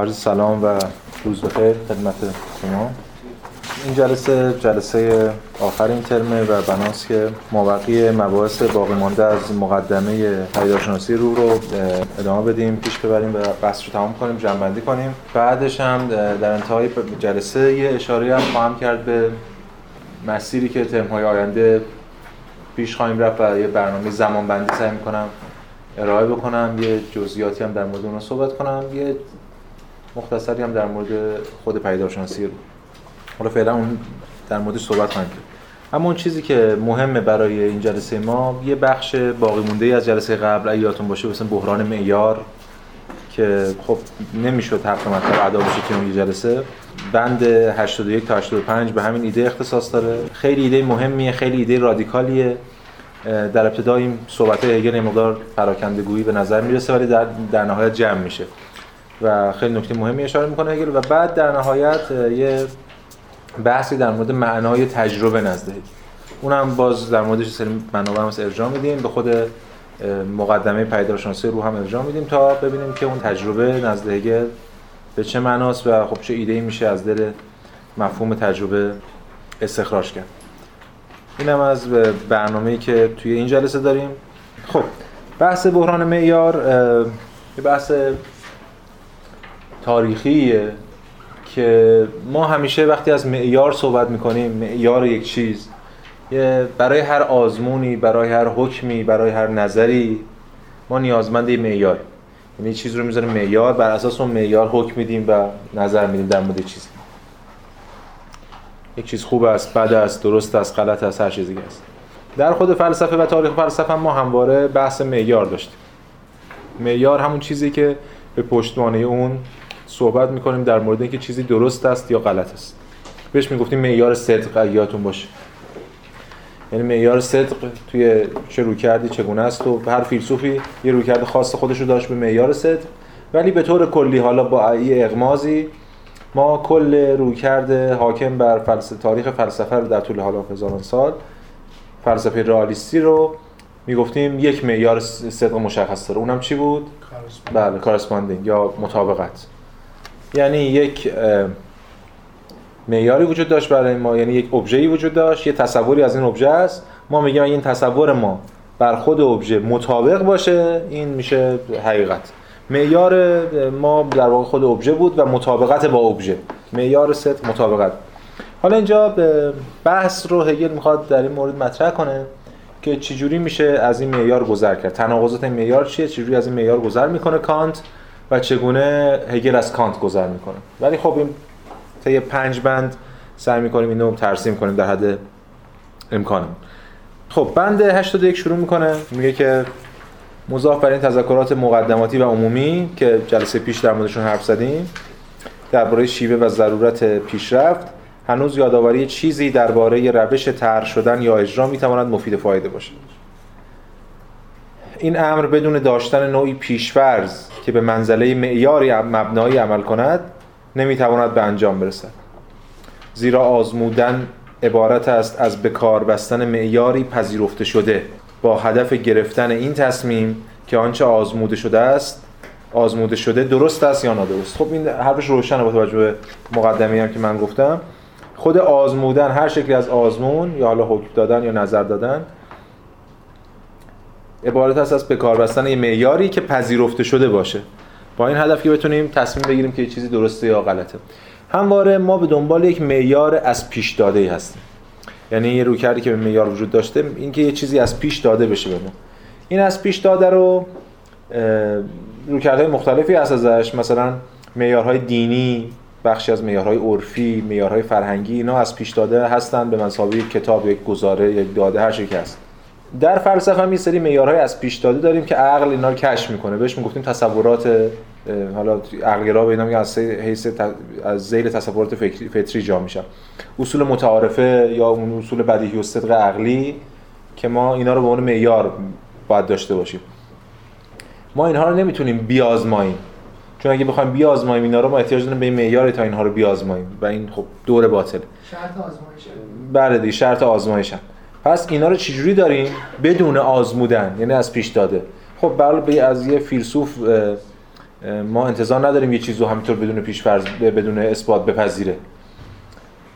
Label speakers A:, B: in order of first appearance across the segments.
A: عرض سلام و روز بخیر خدمت شما. این جلسه جلسه آخر این ترمه و بناست که مابقی مباحث باقی مانده از مقدمه پیداشناسی رو رو ادامه بدیم پیش ببریم و بحث رو تمام کنیم جنبندی کنیم. بعدش هم در انتهای جلسه یه اشاره هم خواهم کرد به مسیری که ترمهای آینده پیش خواهیم رفت و یه برنامه زمان بندی سعی می‌کنم ارائه بکنم. یه جزئیاتی هم در مورد اون صحبت کنم. یه مختصری هم در مورد خود پیداشناسی رو. حالا فعلا اون در موردش صحبت خواهیم اما اون چیزی که مهمه برای این جلسه ما یه بخش باقی مونده از جلسه قبل اگه یادتون باشه مثلا بحران معیار که خب نمی‌شد حق مطلب ادا بشه که اون جلسه. بند 81 تا 85 به همین ایده اختصاص داره. خیلی ایده مهمیه خیلی ایده رادیکالیه. در ابتدا این صحبت هگل مقدار پراکندگویی به نظر می‌رسه ولی در, در نهایت جمع میشه. و خیلی نکته مهمی اشاره می‌کنه هگل و بعد در نهایت یه بحثی در مورد معنای تجربه نزده اونم باز در موردش سری منابع هم ارجاع میدیم. به خود مقدمه پیدارشناسی رو هم ارجاع میدیم تا ببینیم که اون تجربه نزد هگل به چه معناست و خب چه ایده میشه از دل مفهوم تجربه استخراج کرد. اینم از برنامه‌ای که توی این جلسه داریم. خب بحث بحران معیار یه بحث تاریخیه که ما همیشه وقتی از معیار صحبت می‌کنیم معیار یک چیز. برای هر آزمونی برای هر حکمی برای هر نظری ما نیازمند یه معیار. یعنی چیز رو می‌ذاریم معیار بر اساس اون معیار حکم میدیم و نظر میدیم در مورد چیزی یک چیز خوب است بد است درست است غلط است هر چیزی است. در خود فلسفه و تاریخ فلسفه ما همواره بحث معیار داشتیم. معیار همون چیزی که به پشتوانه اون صحبت می‌کنیم در مورد اینکه چیزی درست است یا غلط است. بهش می‌گفتیم معیار صدق یادتون باشه. یعنی معیار صدق توی چه روکردی چگونه است و هر فیلسوفی یه رویکرد خاص خودش رو داشت به معیار صدق. ولی به طور کلی حالا با یه اغمازی ما کل رویکرد حاکم بر فلسفه تاریخ فلسفه رو در طول حالا هزاران سال فلسفه رئالیستی رو می‌گفتیم یک معیار صدق مشخص داره. اونم چی بود؟ بله کارسپاندینگ یا مطابقت. یعنی یک معیاری وجود داشت برای ما یعنی یک ابژه‌ای وجود داشت یه تصوری از این ابژه است. ما میگیم این تصور ما بر خود ابژه مطابق باشه این میشه حقیقت. معیار ما در واقع خود ابژه بود و مطابقت با ابژه معیار ست مطابقت. حالا اینجا بحث رو هگل می‌خواد در این مورد مطرح کنه که چجوری میشه از این معیار گذر کرد. تناقضات معیار چیه؟ چجوری از این معیار گذر می‌کنه کانت؟ و چگونه هگل از کانت گذر می‌کنه. ولی خب این طی پنج بند سعی می‌کنیم اینو ترسیم کنیم در حد امکانمون. خب بند 81 شروع می‌کنه. میگه که مضاف بر این تذکرات مقدماتی و عمومی که جلسه پیش در موردشون حرف زدیم درباره شیوه و ضرورت پیشرفت هنوز یادآوری چیزی درباره روش طرح شدن یا اجرا می‌تواند مفید فایده باشد. این امر بدون داشتن نوعی پیشورز که به منزله معیاری مبنایی عمل کند نمی‌تواند به انجام برسد. زیرا آزمودن عبارت است از بکار بستن معیاری پذیرفته شده. با هدف گرفتن این تصمیم که آنچه آزموده شده است آزموده شده درست است یا نادرست. خب این حرفش روشنه با توجه به مقدمه هم که من گفتم. خود آزمودن هر شکلی از آزمون یا حالا حکم دادن یا نظر دادن عبارت است از به کار بستن یه معیاری که پذیرفته شده باشه. با این هدف که بتونیم تصمیم بگیریم که یه چیزی درسته یا غلطه. همواره ما به دنبال یک معیار از پیش داده ای هستیم. یعنی یه رویکردی که به معیار وجود داشته اینکه یه چیزی از پیش داده بشه به ما. این از پیش داده رو رویکردهای مختلفی هست ازش. مثلا معیارهای دینی بخشی از معیارهای عرفی معیارهای فرهنگی اینا از پیش داده هستن. به مسابقه کتاب یک گزاره یک داده هر چیزی هست. در فلسفه هم یه سری معیارهای از پیش داده داریم که عقل اینا رو کشف می‌کنه. بهش می‌گفتیم تصورات حالا عقلگرا به اینا میگن از حیث از ذیل تصورات فکری فطری جا میشن. اصول متعارفه یا اون اصول بدیهی و صدق عقلی که ما اینا رو به عنوان معیار باید داشته باشیم. ما اینها رو نمی‌تونیم بیازماییم. چون اگه بخوایم بیازماییم اینا رو ما احتیاج داریم به این معیار تا اینها رو بیازماییم. و این خب دور باطل.
B: شرط آزمایشه.
A: بله دیگه شرط آزمایشه پس اینا رو چجوری داریم؟ بدون آزمودن یعنی از پیش داده. خب برای از یه فیلسوف ما انتظار نداریم یه چیز رو همینطور بدون پیش فرض بدون اثبات بپذیره.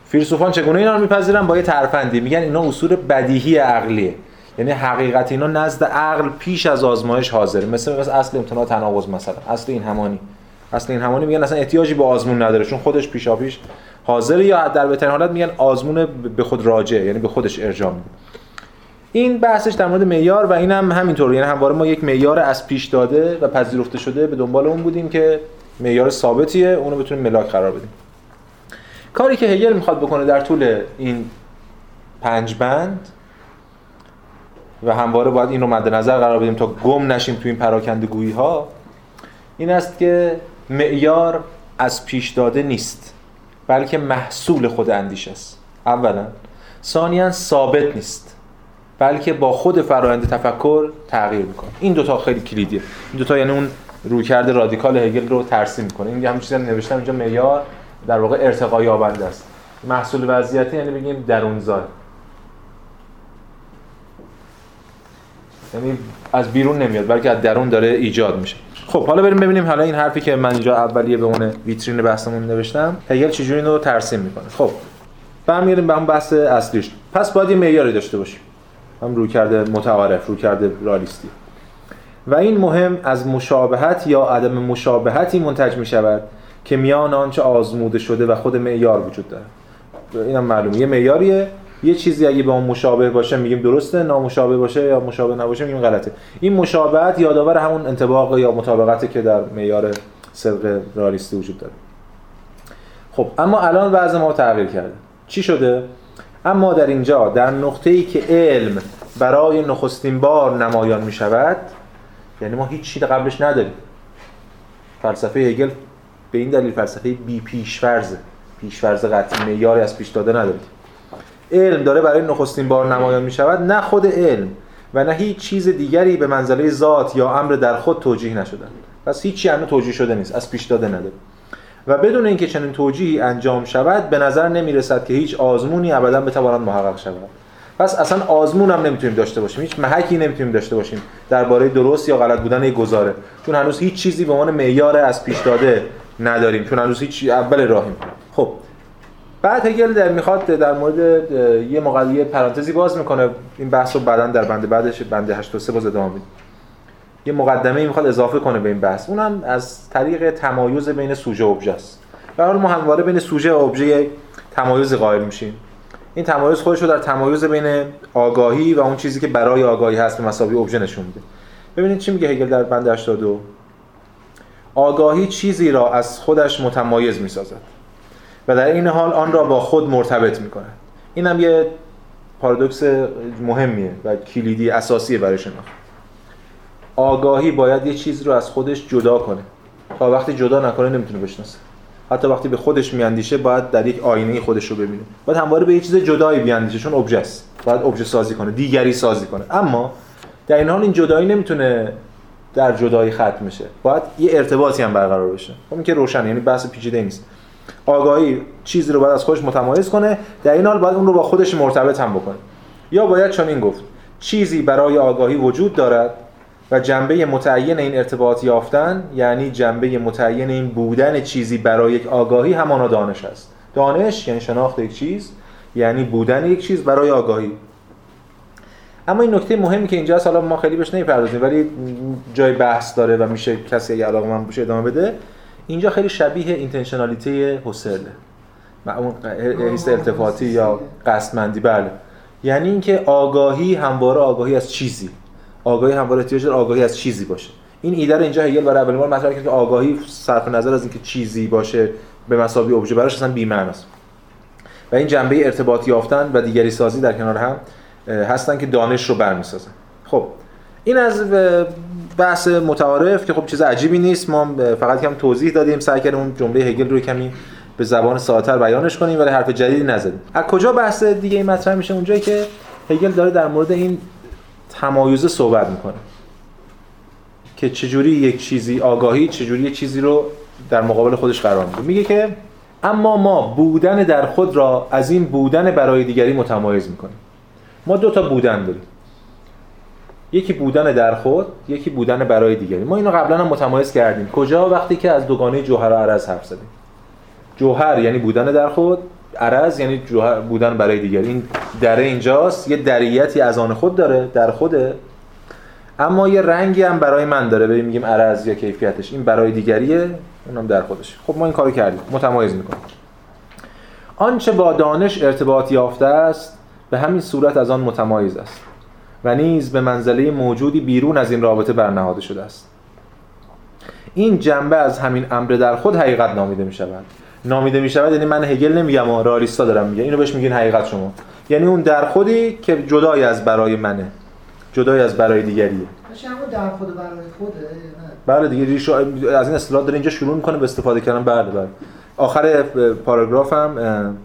A: فیلسوفان چگونه اینا رو میپذیرن؟ با یه ترفندی. میگن اینا اصول بدیهی عقلیه. یعنی حقیقت اینا نزد عقل پیش از آزمایش حاضره. مثل مثل اصل امتناع تناقض مثلا. اصل این همانی. اصل این همانی میگن اصلا احتیاجی به آزمون نداره چون خودش پیشا پیش حاضره یا در بهترین حالت میگن آزمون به خود راجع یعنی به خودش ارجاع میده این بحثش در مورد معیار و اینم هم همینطور یعنی همواره ما یک معیار از پیش داده و پذیرفته شده به دنبال اون بودیم که معیار ثابتیه اونو بتونیم ملاک قرار بدیم. کاری که هگل می‌خواد بکنه در طول این پنج بند و همواره باید این رو مد نظر قرار بدیم تا گم نشیم تو این پراکنده ها این است که معیار از پیش داده نیست. بلکه محصول خود اندیشه است. اولا ثانیا ثابت نیست. بلکه با خود فرایند تفکر تغییر می‌کنه. این دوتا خیلی کلیدیه. این دوتا یعنی اون رویکرد رادیکال هگل رو ترسیم می‌کنه. این همین چیزی نوشتم اینجا معیار در واقع ارتقا یابنده است. محصول وضعیتی یعنی بگیم درونزای. یعنی از بیرون نمیاد بلکه از درون داره ایجاد میشه. خب حالا بریم ببینیم حالا این حرفی که من اینجا اولیه به اون ویترین بحثمون نوشتم هگل چجوری اینو ترسیم می‌کنه؟ خب برمیگردیم به اون بحث اصلیش. پس باید یه معیاری داشته باشیم. هم روی کرده متعارف روی کرده رالیستی. و این مهم از مشابهت یا عدم مشابهتی منتج می شود که میان آنچه آزموده شده و خود معیار وجود داره. اینم معلومه. یه معیاریه. یه چیزی اگه به اون مشابه باشه میگیم درسته نامشابه باشه یا مشابه نباشه میگیم غلطه. این مشابهت یادآور همون انطباق یا مطابقتی که در معیار صدق رالیستی وجود داره. خب اما الان وضع ما تغییر کرده. چی شده؟ اما در اینجا در نقطه ای که علم برای نخستین بار نمایان می شود یعنی ما هیچ چیز قبلش نداریم. فلسفه هگل به این دلیل فلسفه بی پیشفرزه پیشفرز قطعی معیاری از پیش داده نداریم. علم داره برای نخستین بار نمایان می شود نه خود علم و نه هیچ چیز دیگری به منزله ذات یا امر در خود توجیه نشدن پس هیچی هنوز توجیه شده نیست از پیش داده نداره و بدون اینکه چنین توجیهی انجام شود به نظر نمی رسد که هیچ آزمونی ابدا بتواند محقق شود. پس اصلا آزمون هم نمی‌تونیم داشته باشیم هیچ محکی نمی‌تونیم داشته باشیم درباره درست یا غلط بودن یک گزاره. چون هنوز هیچ چیزی به عنوان معیار از پیش داده نداریم چون هنوز هیچ اول راهیم. خب بعد هگل در می‌خواد در مورد یه مقدمه پرانتزی باز می‌کنه. این بحث رو بعدا در بند بعدش بند 8 3 باز ادامه میده. یه مقدمه می‌خواد اضافه کنه به این بحث. اونم از طریق تمایز بین سوژه و ابژه است. و حالا ما همواره بین سوژه و ابژه تمایز قائل میشیم. این تمایز خودش رو در تمایز بین آگاهی و اون چیزی که برای آگاهی هست به مساوی ابژه نشون میده. ببینید چی میگه هگل در بند 82 آگاهی چیزی را از خودش متمایز می‌سازد. و در این حال آن را با خود مرتبط می‌کنه این هم یه پارادوکس مهمیه و کلیدی اساسیه برای شناخت. آگاهی باید یه چیز رو از خودش جدا کنه. تا وقتی جدا نکنه نمی‌تونه بشناسه. حتی وقتی به خودش میاندیشه باید در یک آینه خودش رو ببینه. باید همواره به یه چیز جدایی بیاندیشه چون ابژه است. باید ابژه سازی کنه دیگری سازی کنه. اما در این حال این جدایی نمی‌تونه در جدایی ختم میشه باید یه ارتباطی هم برقرار بشه. خب این که روشن یعنی بحث پیچیده نیست. آگاهی چیزی رو باید از خودش متمایز کنه در این حال باید اون رو با خودش مرتبط هم بکنه. یا باید چنین گفت چیزی برای آگاهی وجود دارد و جنبه متعین این ارتباط یافتن یعنی جنبه متعین این بودن چیزی برای یک آگاهی همانا دانش است. دانش یعنی شناخت یک چیز یعنی بودن یک چیز برای آگاهی. اما این نکته مهمی که اینجا حالا ما خیلی بهش نمی‌پردازیم ولی جای بحث داره و میشه کسی اگه علاقه من بشه ادامه بده. اینجا خیلی شبیه اینتنشنالیتی حسله اون حس التفاتی یا قصدمندی بله. یعنی اینکه آگاهی همواره آگاهی از چیزی. آگاهی همواره احتیاج آگاهی از چیزی باشه. این ایده رو اینجا هگل برای اولین بار مطرح کرد که آگاهی صرف نظر از اینکه چیزی باشه به مسابقه ابژه براش اصلا بی است. و این جنبه ارتباط یافتن و دیگری سازی در کنار هم هستن که دانش رو برمیسازن. خب این از بحث متعارف که خب چیز عجیبی نیست. ما فقط کم توضیح دادیم سعی کردیم اون جمله هگل رو کمی به زبان ساده‌تر بیانش کنیم ولی حرف جدیدی نزدیم. از کجا بحث دیگه این مطرح میشه؟ اونجایی که هگل داره در مورد این تمایز صحبت می‌کنه. که چجوری یک چیزی آگاهی چجوری یک چیزی رو در مقابل خودش قرار میده. میگه که اما ما بودن در خود را از این بودن برای دیگری متمایز می‌کنیم. ما دو تا بودن داریم. یکی بودن در خود یکی بودن برای دیگری. ما اینو قبلا هم متمایز کردیم. کجا؟ وقتی که از دوگانه جوهر و عرض حرف زدیم. جوهر یعنی بودن در خود عرض یعنی جوهر بودن برای دیگری. این دره اینجاست یه دریتی از آن خود داره در خوده. اما یه رنگی هم برای من داره. بریم میگیم عرض یا کیفیتش. این برای دیگریه اونم در خودش. خب ما این کارو کردیم. متمایز می‌کنیم. آنچه با دانش ارتباط یافته است به همین صورت از آن متمایز است. و نیز به منزله موجودی بیرون از این رابطه برنهاده شده است. این جنبه از همین امر در خود حقیقت نامیده می شود. نامیده می شود یعنی من هگل نمیگم و رالیستا دارم میگه. اینو بهش میگین حقیقت شما. یعنی اون در خودی که جدای از برای منه. جدای از برای دیگریه.
B: در خود برای خوده؟
A: بله دیگه ریش از این اصطلاح داره اینجا شروع می‌کنه به استفاده کردن. بله بله. آخر پاراگرافم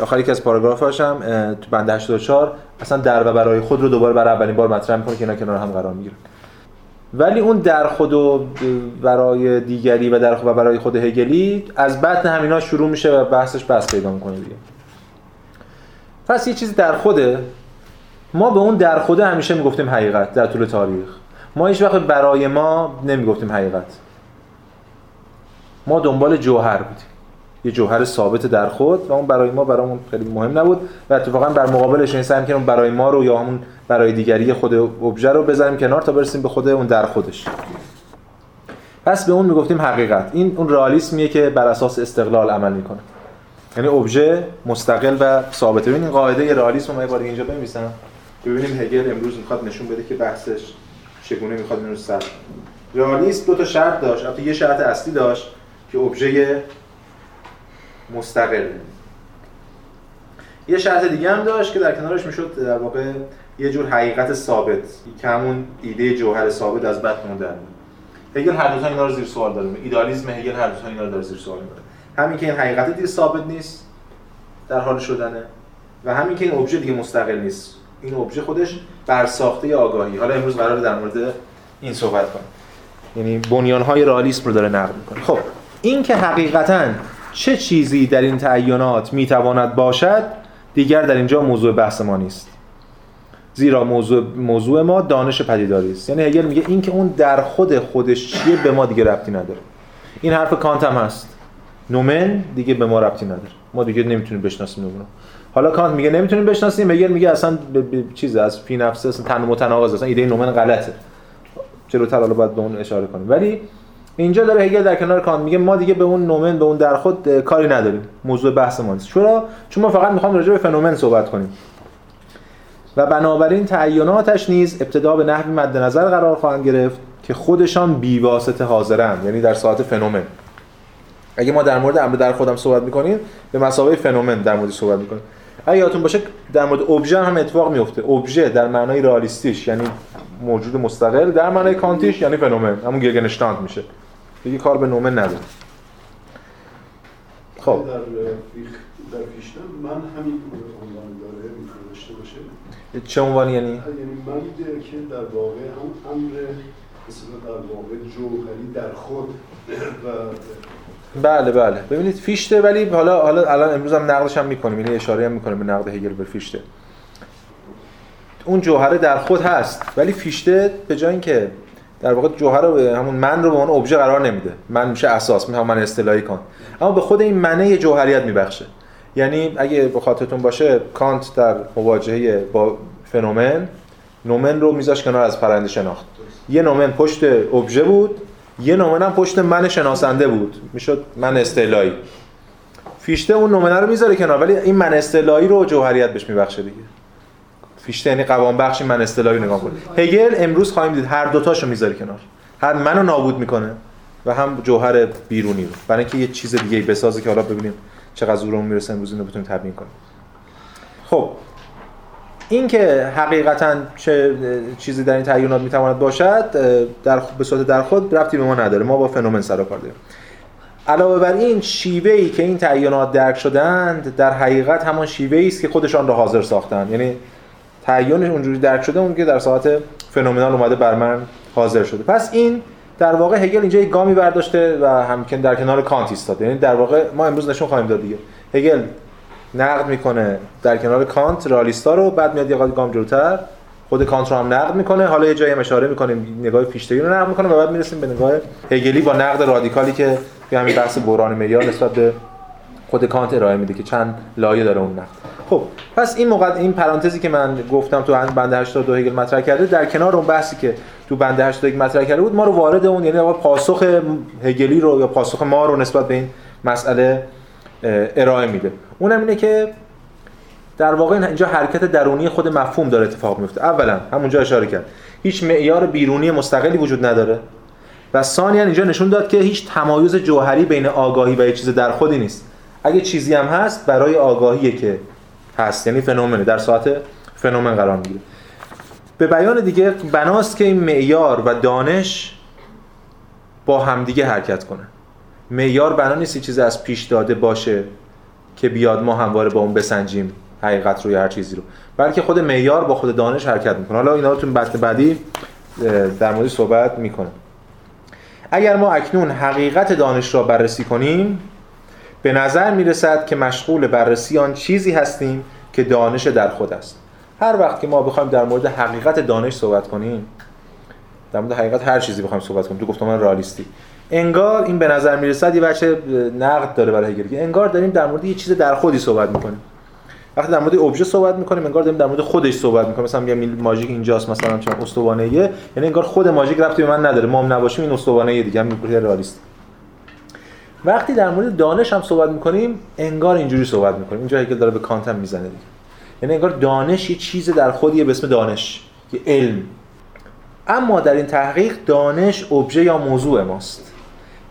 A: آخر یکی از پاراگرافاشم تو بند 84 اصلا در و برای خود رو دوباره برای اولین بار مطرح می‌کنه که اینا کنار هم قرار می‌گیرن. ولی اون در خود و برای دیگری و در خود و برای خود هگلی از بطن همینا شروع میشه و بحثش بس پیدا می‌کنه دیگه. پس یه چیزی در خوده. ما به اون در خوده همیشه می‌گفتیم حقیقت در طول تاریخ. ما هیچ وقت برای ما نمی‌گفتیم حقیقت. ما دنبال جوهر بودیم. یه جوهر ثابت در خود و اون برای ما برامون خیلی مهم نبود و اتفاقا بر مقابلش این سعی کردیم برای ما رو یا همون برای دیگری خود ابژه رو بذاریم کنار تا برسیم به خود اون در خودش. پس به اون می‌گفتیم حقیقت. این اون رئالیسمیه که بر اساس استقلال عمل می‌کنه. یعنی ابژه مستقل و ثابته ببین این قاعده رئالیسم ما یه بار اینجا بنویسم. ببینیم هگل امروز می‌خواد نشون بده که بحثش چگونه می‌خواد اینو سر رئالیسم دو تا شرط داشت. البته یه شرط اصلی داشت که ابژه مستقل. یه شرط دیگه هم داشت که در کنارش می‌شد در واقع یه جور حقیقت ثابت. که همون ایده جوهر ثابت از اون در هگل هر دو اینا رو زیر سوال داره. ایدالیسم هگل هر دو اینا رو داره زیر سوال می‌بره. همین که این حقیقت دیگه ثابت نیست در حال شدنه و همین که این ابژه دیگه مستقل نیست. این ابژه خودش بر ساخته آگاهی. حالا امروز قرار در مورد این صحبت کنیم. یعنی بنیان‌های رئالیسم رو داره نقد می‌کنه. خب این که حقیقتا چه چیزی در این تعینات می‌تواند باشد؟ دیگر در اینجا موضوع بحث ما نیست. زیرا موضوع, موضوع ما دانش پدیداری است. یعنی هگل میگه این که اون در خود خودش چیه به ما دیگه ربطی نداره. این حرف کانت هم هست. نومن دیگه به ما ربطی نداره. ما دیگه نمی‌تونیم بشناسیم نومن حالا کانت میگه نمی‌تونیم بشناسیم هگل میگه اصلا چیز از فی نفسه اصلا تن متناقض اصلا ایده نومن غلطه. جلوتر حالا باید به اون اشاره کنیم. ولی اینجا داره هگل در کنار کانت میگه ما دیگه به اون نومن به اون در خود کاری نداریم. موضوع بحث ما نیست چرا چون ما فقط می‌خوام راجع به فنومن صحبت کنیم. و بنابراین تعیناتش نیز ابتدا به نحوی مد نظر قرار خواهند گرفت که خودشان بیواسطه حاضرند یعنی در ساعت فنومن. اگه ما در مورد امر در خودم صحبت می‌کنیم به مسابقه فنومن در مورد صحبت می‌کنیم. اگه یادتون باشه در مورد ابژه هم اتفاق میفته ابژه در معنای رئالیستیش یعنی موجود مستقل در معنای کانتیش یعنی فنومن. همون گگنشتاند میشه. دیگه کار به نومن نداره
C: خب. در در من همین عنوان داره می‌تونه داشته باشه.
A: چه عنوانی یعنی؟
C: یعنی من که در واقع هم امر مثلا در واقع جوهری در خود و
A: بله بله. ببینید فیشته ولی حالا حالا الان امروز هم نقدش هم می‌کنیم. یعنی اشاره هم می‌کنیم به نقد هگل به فیشته. اون جوهره در خود هست ولی فیشته به جای اینکه در واقع جوهر رو همون من رو به اون ابژه قرار نمیده. من میشه اساس میشه من اصطلاحی کن اما به خود این منه جوهریت میبخشه. یعنی اگه به خاطرتون باشه کانت در مواجهه با فنومن نومن رو میذاش کنار از پرنده شناخت. یه نومن پشت ابژه بود یه نومن هم پشت من شناسنده بود. می‌شد من اصطلاحی. فیشته اون نومنه رو می‌ذاره کنار ولی این من اصطلاحی رو جوهریت بهش میبخشه دیگه. فیشته یعنی قوام بخشی من اصطلاحی نگاه کنه هگل امروز خواهیم دید هر دوتاشو می‌ذاره کنار. هر منو نابود می‌کنه و هم جوهر بیرونی رو. برای اینکه یه چیز دیگه بسازه که حالا ببینیم چقدر زورمون می‌رسه امروز اینو بتونیم تبیین کنیم. خب این که حقیقتا چه چیزی در این تعینات می‌تواند باشد در به صورت در خود رفتی به ما نداره. ما با فنومن سر کار داریم. علاوه بر این شیوه ای که این تعینات درک شدند در حقیقت همان شیوه ای است که خودشان را حاضر ساختند. یعنی تعین اونجوری درک شده اون که در ساعت فنومنال اومده بر من حاضر شده. پس این در واقع هگل اینجا یک گامی برداشته و همکن در کنار کانت ایستاده. یعنی در واقع ما امروز نشون خواهیم داد دیگه. هگل نقد می‌کنه در کنار کانت رالیستا رو بعد میاد یه گام جلوتر خود کانت رو هم نقد می‌کنه. حالا یه جایی اشاره می‌کنیم نگاه فیشتگی رو نقد می‌کنه و بعد می‌رسیم به نگاه هگلی با نقد رادیکالی که همین بحث بحران معیار نسبت به خود کانت ارائه میده که چند لایه داره اون نقد. خب پس این موقع این پرانتزی که من گفتم تو بند 82 هگل مطرح کرده در کنار اون بحثی که تو بند 81 مطرح کرده بود ما رو وارد اون یعنی پاسخ هگلی رو یا پاسخ ما رو نسبت به این مسئله ارائه میده. اونم اینه که در واقع اینجا حرکت درونی خود مفهوم داره اتفاق میفته. اولا همونجا اشاره کرد هیچ معیار بیرونی مستقلی وجود نداره و ثانیا اینجا نشون داد که هیچ تمایز جوهری بین آگاهی و یه چیز در خودی نیست. اگه چیزی هم هست برای آگاهیه که هست. یعنی فنومنه. در ساعت فنومن قرار می‌گیره. به بیان دیگه بناست که این معیار و دانش با همدیگه حرکت کنه معیار بنا نیست چیزی از پیش داده باشه که بیاد ما همواره با اون بسنجیم حقیقت رو هر چیزی رو. بلکه خود معیار با خود دانش حرکت می‌کنه. حالا اینا رو تو بحث بعدی در مورد صحبت می‌کنه اگر ما اکنون حقیقت دانش را بررسی کنیم به نظر می‌رسد که مشغول بررسی آن چیزی هستیم که دانش در خود است. هر وقت که ما بخوایم در مورد حقیقت دانش صحبت کنیم در مورد حقیقت هر چیزی بخوایم صحبت کنیم. تو گفتمان رالیستی. انگار این به نظر می‌رسد یه بچه نقد داره برای هگل انگار داریم در مورد یه چیز در خودی صحبت می‌کنیم. وقتی در مورد ابژه صحبت می‌کنیم انگار داریم در مورد خودش صحبت می‌کنیم. مثلا میگم ماژیک اینجاست مثلا چون استوانه یعنی انگار خود ماژیک ربطی به من نداره. ما هم نباشیم این استوانه دیگه هم رالیست. وقتی در مورد دانش هم صحبت می‌کنیم انگار اینجوری صحبت می‌کنیم. اینجا هگل داره به کانت هم می‌زنه دیگه. یعنی انگار دانش یه چیز در خودیه به اسم دانش یه علم. اما در این تحقیق دانش ابژه یا موضوع ماست.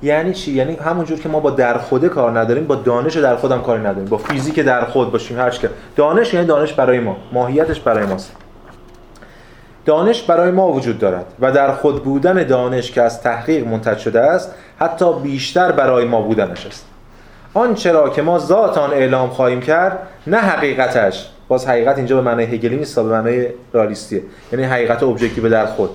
A: یعنی چی؟ یعنی همونجور که ما با در خوده کار نداریم با دانش در خودم کاری نداریم. با فیزیک در خود باشیم هر که. دانش یعنی دانش برای ما. ماهیتش برای ماست. دانش برای ما وجود دارد و در خود بودن دانش که از تحقیق منتج شده است حتی بیشتر برای ما بودنش است. آن چرا که ما ذات آن اعلام خواهیم کرد نه حقیقتش. باز حقیقت اینجا به معنای هگلی نیست به معنای رالیستیه. یعنی حقیقت ابجکتیو در خود.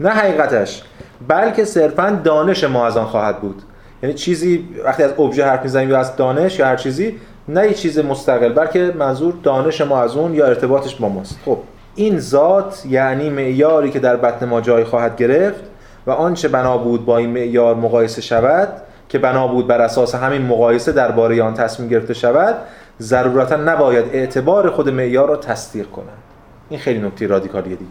A: نه حقیقتش بلکه صرفا دانش ما از آن خواهد بود. یعنی چیزی وقتی از ابژه حرف می‌زنیم یا از دانش یا هر چیزی نه یه چیز مستقل بلکه منظور دانش ما از اون یا ارتباطش با ماست. خب. این ذات یعنی معیاری که در بطن ما جای خواهد گرفت و آنچه بنا بود با این معیار مقایسه شود که بنا بود بر اساس همین مقایسه درباره آن تصمیم گرفته شود ضرورتا نباید اعتبار خود معیار را تصدیق کنند. این خیلی نکته رادیکالیه دیگه.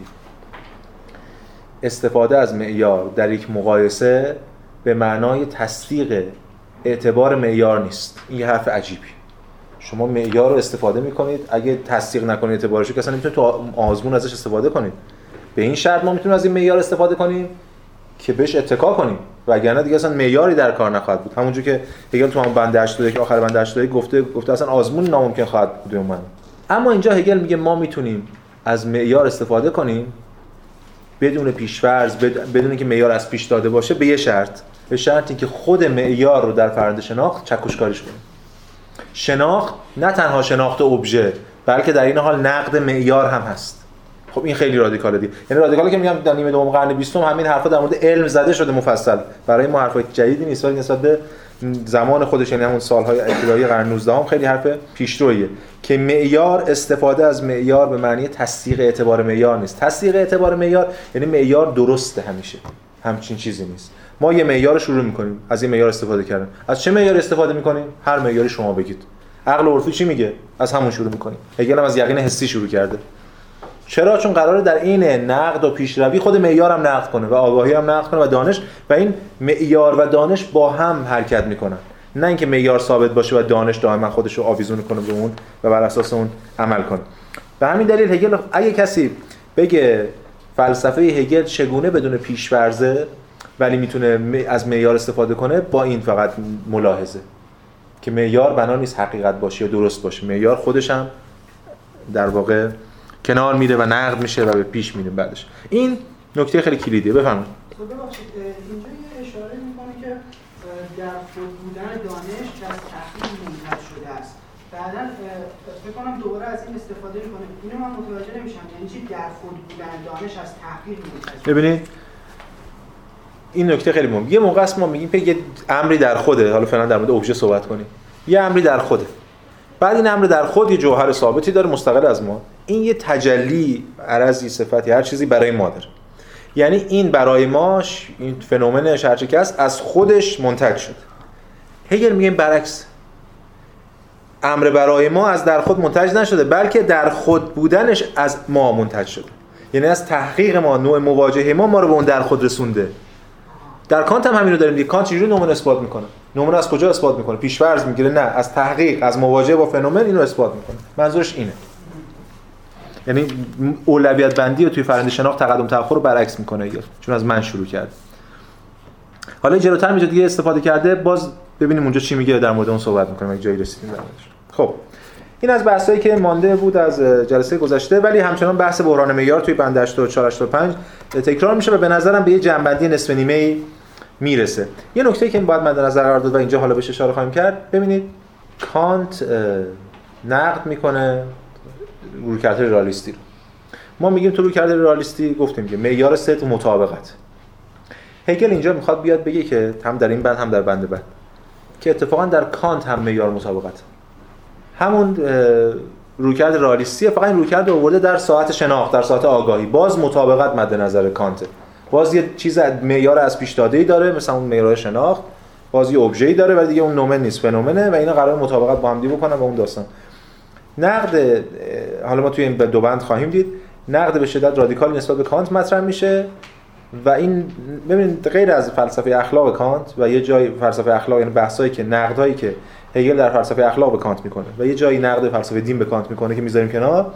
A: استفاده از معیار در یک مقایسه به معنای تصدیق اعتبار معیار نیست. این یه حرف عجیبی. شما معیار رو استفاده می‌کنید. اگه تصدیق نکنید اعتبارش که اصلا نمی‌تونید تو آزمون ازش استفاده کنید. به این شرط ما می‌تونیم از این معیار استفاده کنیم که بهش اتکا کنیم. وگرنه دیگه اصلا معیاری در کار نخواهد بود. همونجوری که هگل تو همون بند 82 که آخر بند 82 گفته گفته اصلا آزمون ناممکن خواهد بود من اما اینجا هگل میگه ما می‌تونیم از معیار استفاده کنیم بدون پیشفرض بدون اینکه معیار از پیش داده باشه به یه شرط. به شرطی که خود معیار رو در فرآیند شناخت چکشکاریش کنیم. شناخت نه تنها شناخت ابژه بلکه در این حال نقد معیار هم هست. خب این خیلی رادیکاله دی یعنی رادیکاله که میگم در نیمه دوم قرن 20 همین حرفا در مورد علم زده شده مفصل. برای ما حرفای جدیدی نیست ولی نسبت به زمان خودش یعنی همون سالهای ابتدایی قرن 19 هم خیلی حرف پیشرویه که معیار استفاده از معیار به معنی تصدیق اعتبار معیار نیست. تصدیق اعتبار معیار یعنی معیار درسته همیشه. همچین چیزی نیست. ما یه معیار شروع می‌کنیم. از این معیار استفاده کردن. از چه معیار استفاده می‌کنیم؟ هر معیاری شما بگید. عقل عرفی چی میگه؟ از همون شروع می‌کنیم. هگل هم از یقین حسی شروع کرده. چرا؟ چون قراره در این نقد و پیشروی خود معیار هم نقد کنه و آگاهی هم نقد کنه و دانش و این معیار و دانش با هم حرکت می‌کنن. نه اینکه معیار ثابت باشه و دانش دائما خودش رو آویزون کنه به اون و بر اساس اون عمل کنه. به همین دلیل هگل اگه کسی بگه فلسفه هگل چگونه بدون پیشورزه ولی می‌تونه از معیار استفاده کنه با این فقط ملاحظه. که معیار بنا نیست حقیقت باشه یا درست باشه. معیار خودش هم در واقع کنار میره و نقد میشه و به پیش میره بعدش. این نکته خیلی کلیدیه. بفرمایید.
B: خب اینجا یه اشاره می‌کنه که در خود بودن دانش که از تحقیق منتج شده است. بعدا فکر کنم دوباره از این استفاده می‌کنه. اینو من متوجه نمیشم. یعنی چی؟ در خود بودن دانش از تحقیق منتج
A: ببینید این نکته خیلی مهم. یه موقع است ما میگیم یه امری در خوده. حالا فعلا در مورد ابژه صحبت کنیم. یه امری در خوده. بعد این امر در خود یه جوهر ثابتی داره مستقل از ما. این یه تجلی عرضی صفتی هر چیزی برای ما داره. یعنی این برای ما این فنومن شرچکست از خودش منتج شد هگل میگه برعکس. امر برای ما از در خود منتج نشده بلکه در خود بودنش از ما منتج شده. یعنی از تحقیق ما نوع مواجهه ما ما رو به اون در خود رسونده. در کانت هم همین رو داریم دیگه. کانت چجوری نمونه اثبات می‌کنه؟ نمونه از کجا اثبات می‌کنه؟ پیش‌فرض می‌گیره؟ نه. از تحقیق از مواجهه با فنومن اینو اثبات می‌کنه. منظورش اینه. یعنی اولویت بندی رو توی فرآیند شناخت تقدم تأخر رو برعکس می‌کنه چون از من شروع کرد. حالا جلوتر میشه دیگه استفاده کرده. باز ببینیم اونجا چی میگه در مورد اون صحبت می‌کنیم. اگه جایی رسیدیم در خب. این از بحثایی که مانده بود از جلسه گذشته. ولی همچنان بحث بحران معیار توی بند 84 85 تکرار میشه و به نظرم به یه جنبندی نصف نیمه می‌رسه. یه نکته که باید مد نظر قرار داد و اینجا حالا بهش اشاره خواهیم کرد ببینید کانت نقد می‌کنه رویکرد رئالیستی رو. ما میگیم تو رویکرد رئالیستی گفتیم که معیار صدق مطابقت. هگل اینجا می‌خواد بیاد بگه که هم در این بند هم در بند بعد که اتفاقا در کانت هم معیار مطابقت. همون رویکرد رئالیستیه فقط این رویکرد آورده در ساحت شناخت در ساحت آگاهی. باز مطابقت مد نظر کانت باز یه چیز معیار از پیش داده ای داره مثلا اون معیار شناخت. باز یه ابژه‌ای داره ولی دیگه اون نومن نیست فنومنه و اینا قرار مطابقت با همدیگه بکنن با اون داستان. نقد حالا ما توی این دو بند خواهیم دید. نقد به شدت رادیکال نسبت به کانت مطرح میشه و این ببینید غیر از فلسفه اخلاق کانت و یه جای فلسفه اخلاق یعنی بحثایی که نقدایی که هگل در فلسفه اخلاق به کانت می‌کنه و یه جایی نقد فلسفه دین به کانت می‌کنه که می‌ذاریم کنار.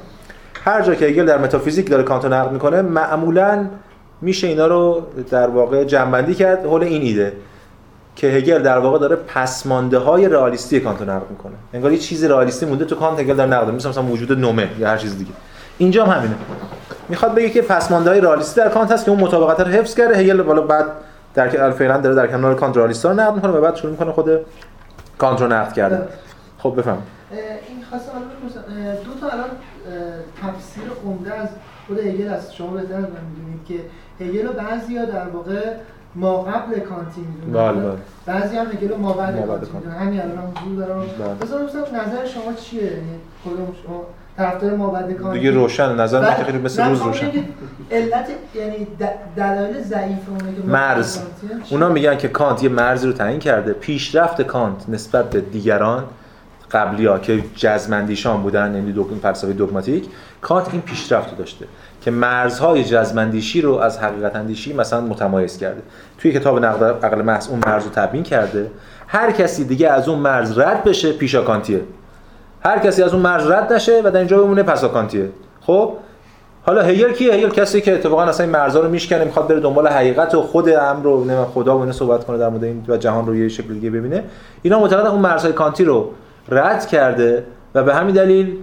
A: هر جا که هگل در متافیزیک داره کانت نقد می‌کنه معمولا میشه اینا رو در واقع جمع‌بندی کرد حول این ایده که هگل در واقع داره پسمانده های رئالیستی کانت رو نقد می‌کنه. انگار یه چیزی رئالیستی مونده تو کانت هگل در نقد مثلا مثلا وجود نومن یا هر چیز دیگه. اینجا هم همینه. می‌خواد بگه که پسمانده های رئالیستی در کانت هست که اون مطابقت رو حفظ کرده. هگل بالا بعد در فعلا داره در کنار کانت رئالیستا رو نقد می‌کنه و بعد شروع می‌کنه خود کانت رو نقد کرده خب بفهم
B: این خواستم دو تا الان تفسیر عمده از خود هگل از شما بهتر می‌دونید که هگل و بعضیا در واقع ما قبل کانتی می‌دونن. بله بله. بعضی هم هگل ما بعد کانتی می‌دونن. همین الان هم حضور دارم. بله. بذارم نظر شما چیه؟ یعنی کدوم شما طرفدار ما بعد کانتی؟
A: دیگه روشن. نظر من خیلی مثل روز روشن.
B: علت یعنی دلایل ضعیف اونه که
A: مرز. اونا میگن که کانت یه مرزی رو تعیین کرده. پیشرفت کانت نسبت به دیگران قبلی ها که جزمندیشان بودن یعنی دوگم فلسفه دوگماتیک کانت این پیشرفت رو داشته. که مرزهای جزمندیشی رو از حقیقت اندیشی مثلا متمایز کرده. توی کتاب نقد عقل محض اون مرز رو تبیین کرده. هر کسی دیگه از اون مرز رد بشه پیشا کانتیه. هر کسی از اون مرز رد نشه و در اینجا بمونه پسا کانتیه. خب؟ حالا هیل کیه؟ هیل کسی که اتفاقا اصلا این مرزا رو میشکنه می‌خواد بره دنبال حقیقت و خود امر رو نه خدا و صحبت کنه در مورد این و جهان رو یه شکل دیگه ببینه. اینا معتقدن اون مرزهای کانتی رو رد کرده و به همین دلیل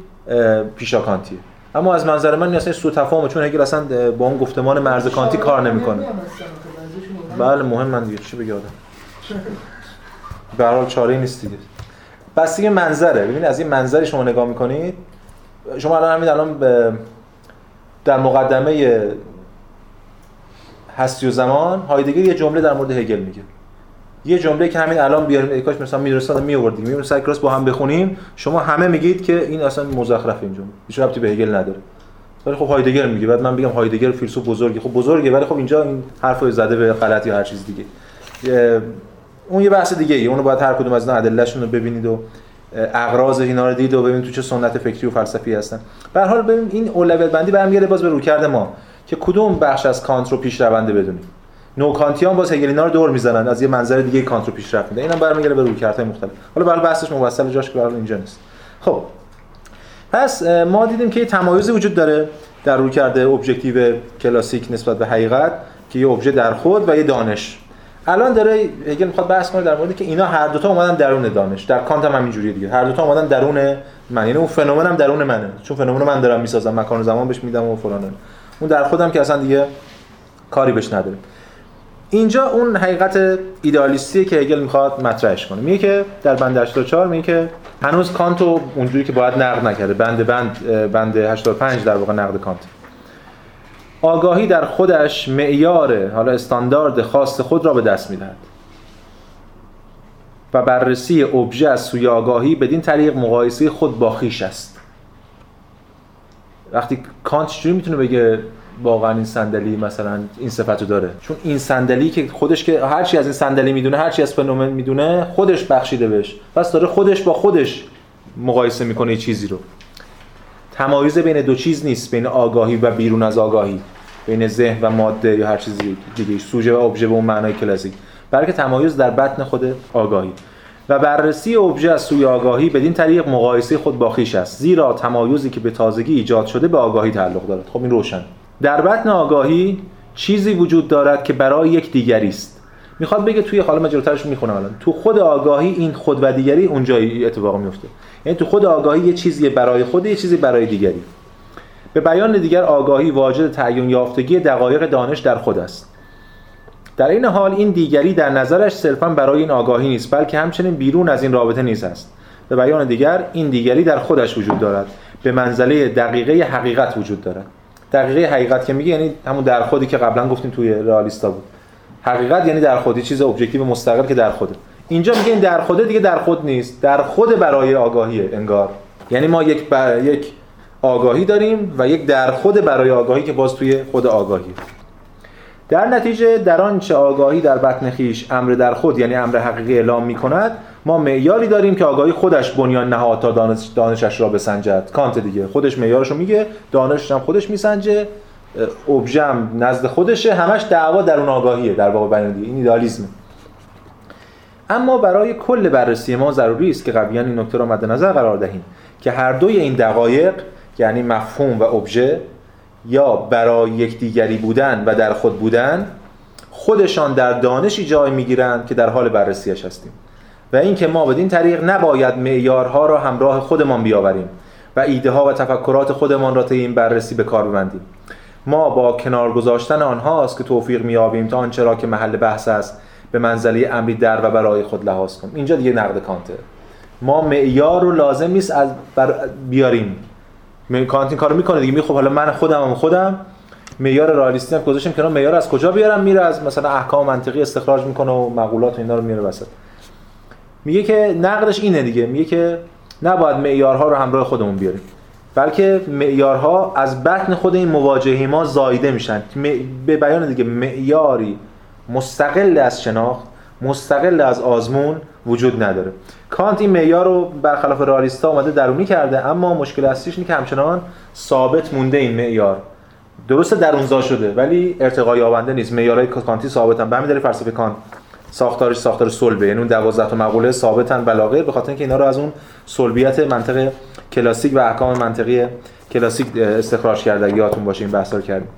A: پیشا کانتیه. اما از منظر من اصلا سو تفاهمه چون هگل اصلا با اون گفتمان مرز کانتی کار نمی‌کنه. بله مهم من دیگه چی بگه آدم؟ به حال چاره نیست دیگه. بس دیگه منظره. ببینید از این منظری شما نگاه می‌کنید شما الان همین الان به در مقدمه هستی و زمان هایدگر یه جمله در مورد هگل میگه. یه جمله که همین الان بیاریم کاش مثلا میرساد می آوردیم می‌بینیم سر کلاس با هم بخونیم. شما همه میگید که این اصلا مزخرف این جمله هیچ ربطی به هگل نداره. ولی خب هایدگر میگه. بعد من بگم هایدگر فیلسوف بزرگی. خب بزرگه ولی خب اینجا این حرفو زده به غلط یا هر چیز دیگه. اون یه بحث دیگه ای اونو باید هر کدوم از اینا ادلهشون رو ببینید و اغراض اینا رو دید و ببینید تو چه سنت فکری و فلسفی هستن. به هر حال ببین این اولویت بندی برمیگرده باز به روکرد ما که کدوم بخش از کانت رو پیش رونده بدونیم؟ نوکانتیان باز هگلینا رو دور می‌زنن. از یه منظر دیگه کانت رو پیشرفت میده. اینم برمیگره به رویکردهای مختلف. حالا برای بحثش مفصل جاش که اینجا نیست. خب. پس ما دیدیم که یه تمایزی وجود داره در روی کرده کلاسیک نسبت به حقیقت که یه ابژه در خود و یه دانش. الان داره هگل می‌خواد بحث کنه در موردی که اینا هر دوتا اومدن درون دانش. در کانت هم همینجوریه دیگه. هر دوتا اومدن درون من. یعنی اون فنومن هم درون منه. چون فنومن من دارم می‌سازم. مکان و زمان بهش میدم و فلان اون در خودم که اصلا دیگه کاری بهش نداره. اینجا اون حقیقت ایدئالیستی که هگل می‌خواد مطرحش کنه. میگه که در بند 84 میگه که هنوز کانتو اونجوری که باید نقد نکرده. بند بند بند 85 در واقع نقد کانت. آگاهی در خودش معیار حالا استاندارد خاص خود را به دست می‌دهد. و بررسی ابژه از سوی آگاهی بدین طریق مقایسه خود با خیش است. وقتی کانت چجوری می‌تونه بگه واقعا این صندلی مثلا این صفتو داره. چون این صندلی که خودش که هر چی از این صندلی می‌دونه هر چی از فنومن می‌دونه خودش بخشیده بهش. پس داره خودش با خودش مقایسه می‌کنه چیزی رو. تمایز بین دو چیز نیست بین آگاهی و بیرون از آگاهی. بین ذهن و ماده یا هر چیزی دیگه سوژه و ابژه به اون معنای کلاسیک. بلکه تمایز در بطن خود آگاهی. و بررسی ابژه از سوی آگاهی بدین طریق مقایسه خود با خویش است. زیرا تمایزی که به تازگی ایجاد شده به آگاهی تعلق دارد. خب این روشن. در بطن آگاهی چیزی وجود دارد که برای یک دیگری است. می‌خواد بگه توی حالا من جلوترش می‌خونم الان. تو خود آگاهی این خود و دیگری اونجا اتفاق میفته. یعنی تو خود آگاهی یه چیزی برای خود یه چیزی برای دیگری. به بیان دیگر آگاهی واجد تعیین یافتگی دقایق دانش در خود است. در این حال این دیگری در نظرش صرفا برای این آگاهی نیست بلکه همچنین بیرون از این رابطه نیز است. به بیان دیگر این دیگری در خودش وجود دارد. به منزله دقیقه حقیقت وجود دارد. دقیقه حقیقت که میگه یعنی همون در خودی که قبلا گفتیم توی رئالیستا بود. حقیقت یعنی در خودی چیز ابجکتیو مستقل که در خوده اینجا میگه این در خوده دیگه در خود نیست. در خود برای آگاهیه انگار. یعنی ما یک بر... یک آگاهی داریم و یک در خود برای آگاهی که باز توی خود آگاهی. در نتیجه در آنچه آگاهی در بطن خیش امر در خود یعنی امر حقیقی اعلام می کند ما معیاری داریم که آگاهی خودش بنیان نهاد تا دانش دانشش را بسنجد. کانت دیگه خودش معیارشو میگه دانشش هم خودش میسنجه ابژم نزد خودشه همش دعوا در اون آگاهیه در واقع بیان دیگه. این ایدالیسمه اما برای کل بررسی ما ضروری است که قبلا این نکته را مد نظر قرار دهیم که هر دوی این دقایق یعنی مفهوم و ابژه یا برای یکدیگری بودن و در خود بودن خودشان در دانشی جای می‌گیرند که در حال بررسیش هستیم. و اینکه ما بدین طریق نباید معیارها را همراه خودمان بیاوریم و ایده ها و تفکرات خودمان را طی این بررسی به کار ببندیم. ما با کنار گذاشتن آنهاست که توفیق میابیم تا آنچه را که محل بحث است به منزله امری در و برای خود لحاظ کنیم. اینجا دیگه نقد کانته. ما معیار رو لازم نیست از بر بیاریم. کانت این کارو می‌کنه دیگه. خب حالا من خودم هم خودم معیار رئالیستی هم گذاشتم که معیار از کجا بیارم؟ میره از مثلا احکام منطقی استخراج می‌کنه و مقولات و اینا رو میاره وسط. میگه که نقدش اینه دیگه. میگه که نباید معیارها رو همراه خودمون بیاریم. بلکه معیارها از بطن خود این مواجهه ما زایده میشن. به بیان دیگه معیاری مستقل از شناخت مستقل از آزمون وجود نداره. کانت این معیار رو برخلاف رئالیستا اومده درونی کرده اما مشکل اصلیش اینه که همچنان ثابت مونده این معیار. درسته درونزا شده ولی ارتقا یابنده نیست. معیارهای کانتی ثابتن. به همین دلیل فلسفه کانت ساختارش ساختار صلبه. یعنی اون 12 تا مقوله ثابتن بلاغه به خاطر اینکه اینا رو از اون صلبیت منطق کلاسیک و احکام منطقی کلاسیک استخراج کرده. یادتون باشه این بحثا رو کردیم.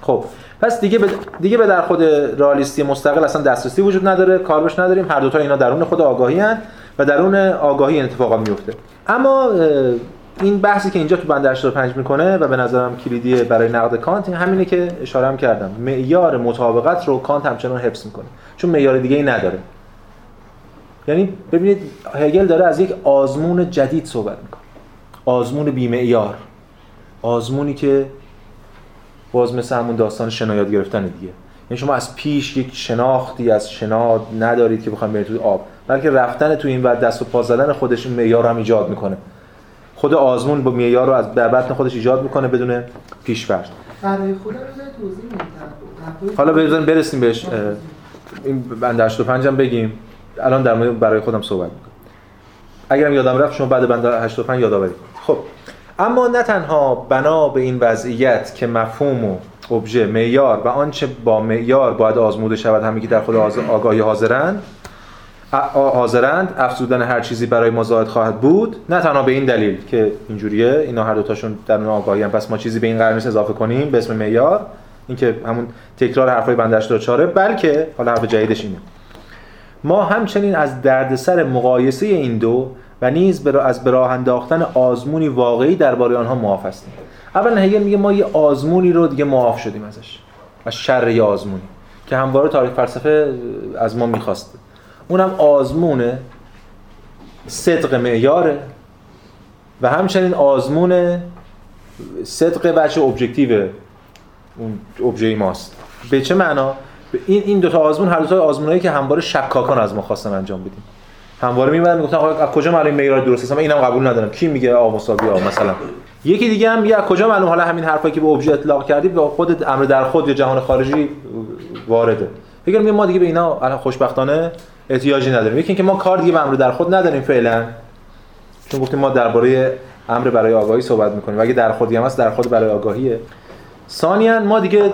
A: خب پس دیگه به دیگه به در خود رئالیستی مستقل اصلا دسترسی وجود نداره کاربش نداریم. هر دو تا اینا درون خود آگاهی هن و درون آگاهی این اتفاقات میفته. اما این بحثی که اینجا تو بند 85 می‌کنه و به نظرم کلیدی برای نقد کانت همینه که اشاره هم کردم. معیار مطابقت رو کانت همچنان حفظ می‌کنه. چون معیار دیگه ای نداره. یعنی ببینید هگل داره از یک آزمون جدید صحبت می‌کنه. آزمون بیمعیار. آزمونی که باز مثل همون داستان شنایاد گرفتن دیگه. یعنی شما از پیش یک شناختی از شناد ندارید که بخوام برید توی آب. بلکه رفتن تو این و دست و پا زدن خودش معیار هم ایجاد می‌کنه. خود آزمون با معیار رو از در بطن خودش ایجاد می‌کنه بدون
B: خودم توضیح
A: حالا بزنیم برسیم بهش. این بند 85 هم بگیم. الان در مورد برای خودم صحبت می‌کنم. اگرم یادم رفت شما بعد بند 85 یادآوری خب. اما نه تنها بنا به این وضعیت که مفهوم و ابژه معیار و آنچه با معیار باید آزموده شود همین که در خود آگاهی حاضرند حاضرند افزودن هر چیزی برای ما زائد خواهد بود نه تنها به این دلیل که اینجوریه اینا هر دوتاشون در اون آگاهی هم پس ما چیزی به این قرار نیست اضافه کنیم به اسم معیار این که همون تکرار حرفای بنده 84 بلکه حالا حرف جدیدش اینه. ما همچنین از دردسر مقایسه این دو و نیز از به راه انداختن آزمونی واقعی درباره آنها معاف هستیم. اولا هگل میگه ما یه آزمونی رو دیگه معاف شدیم ازش. و شر یه آزمونی که همواره تاریخ فلسفه از ما می‌خواست اونم آزمون صدق معیاره و همچنین آزمون صدق وجه objective اون ابژه ماست. به چه معنا؟ این این دو تا آزمون هر دو تا آزمونایی که همواره شکاکان از ما خواستن انجام بدیم. همواره میمدن می‌گفتن آقا از کجا معلوم معیار درست است؟ اینم قبول ندارم. کی میگه آ مساوی آ مثلا؟ یکی دیگه هم میگه کجا معلوم؟ حالا همین حرفایی که به ابژه اطلاق کردی به خود امر در خود یا جهان خارجی وارده. فکر ما دیگه به اینا الان خوشبختانه احتیاجی نداریم. یکی اینکه ما کار دیگه به امر در خود نداریم فعلا. چون گفتیم ما درباره امر برای آگاهی صحبت می‌کنیم. اگه در خودی هم هست در خود برای آگاهیه. ثانیا ما دیگه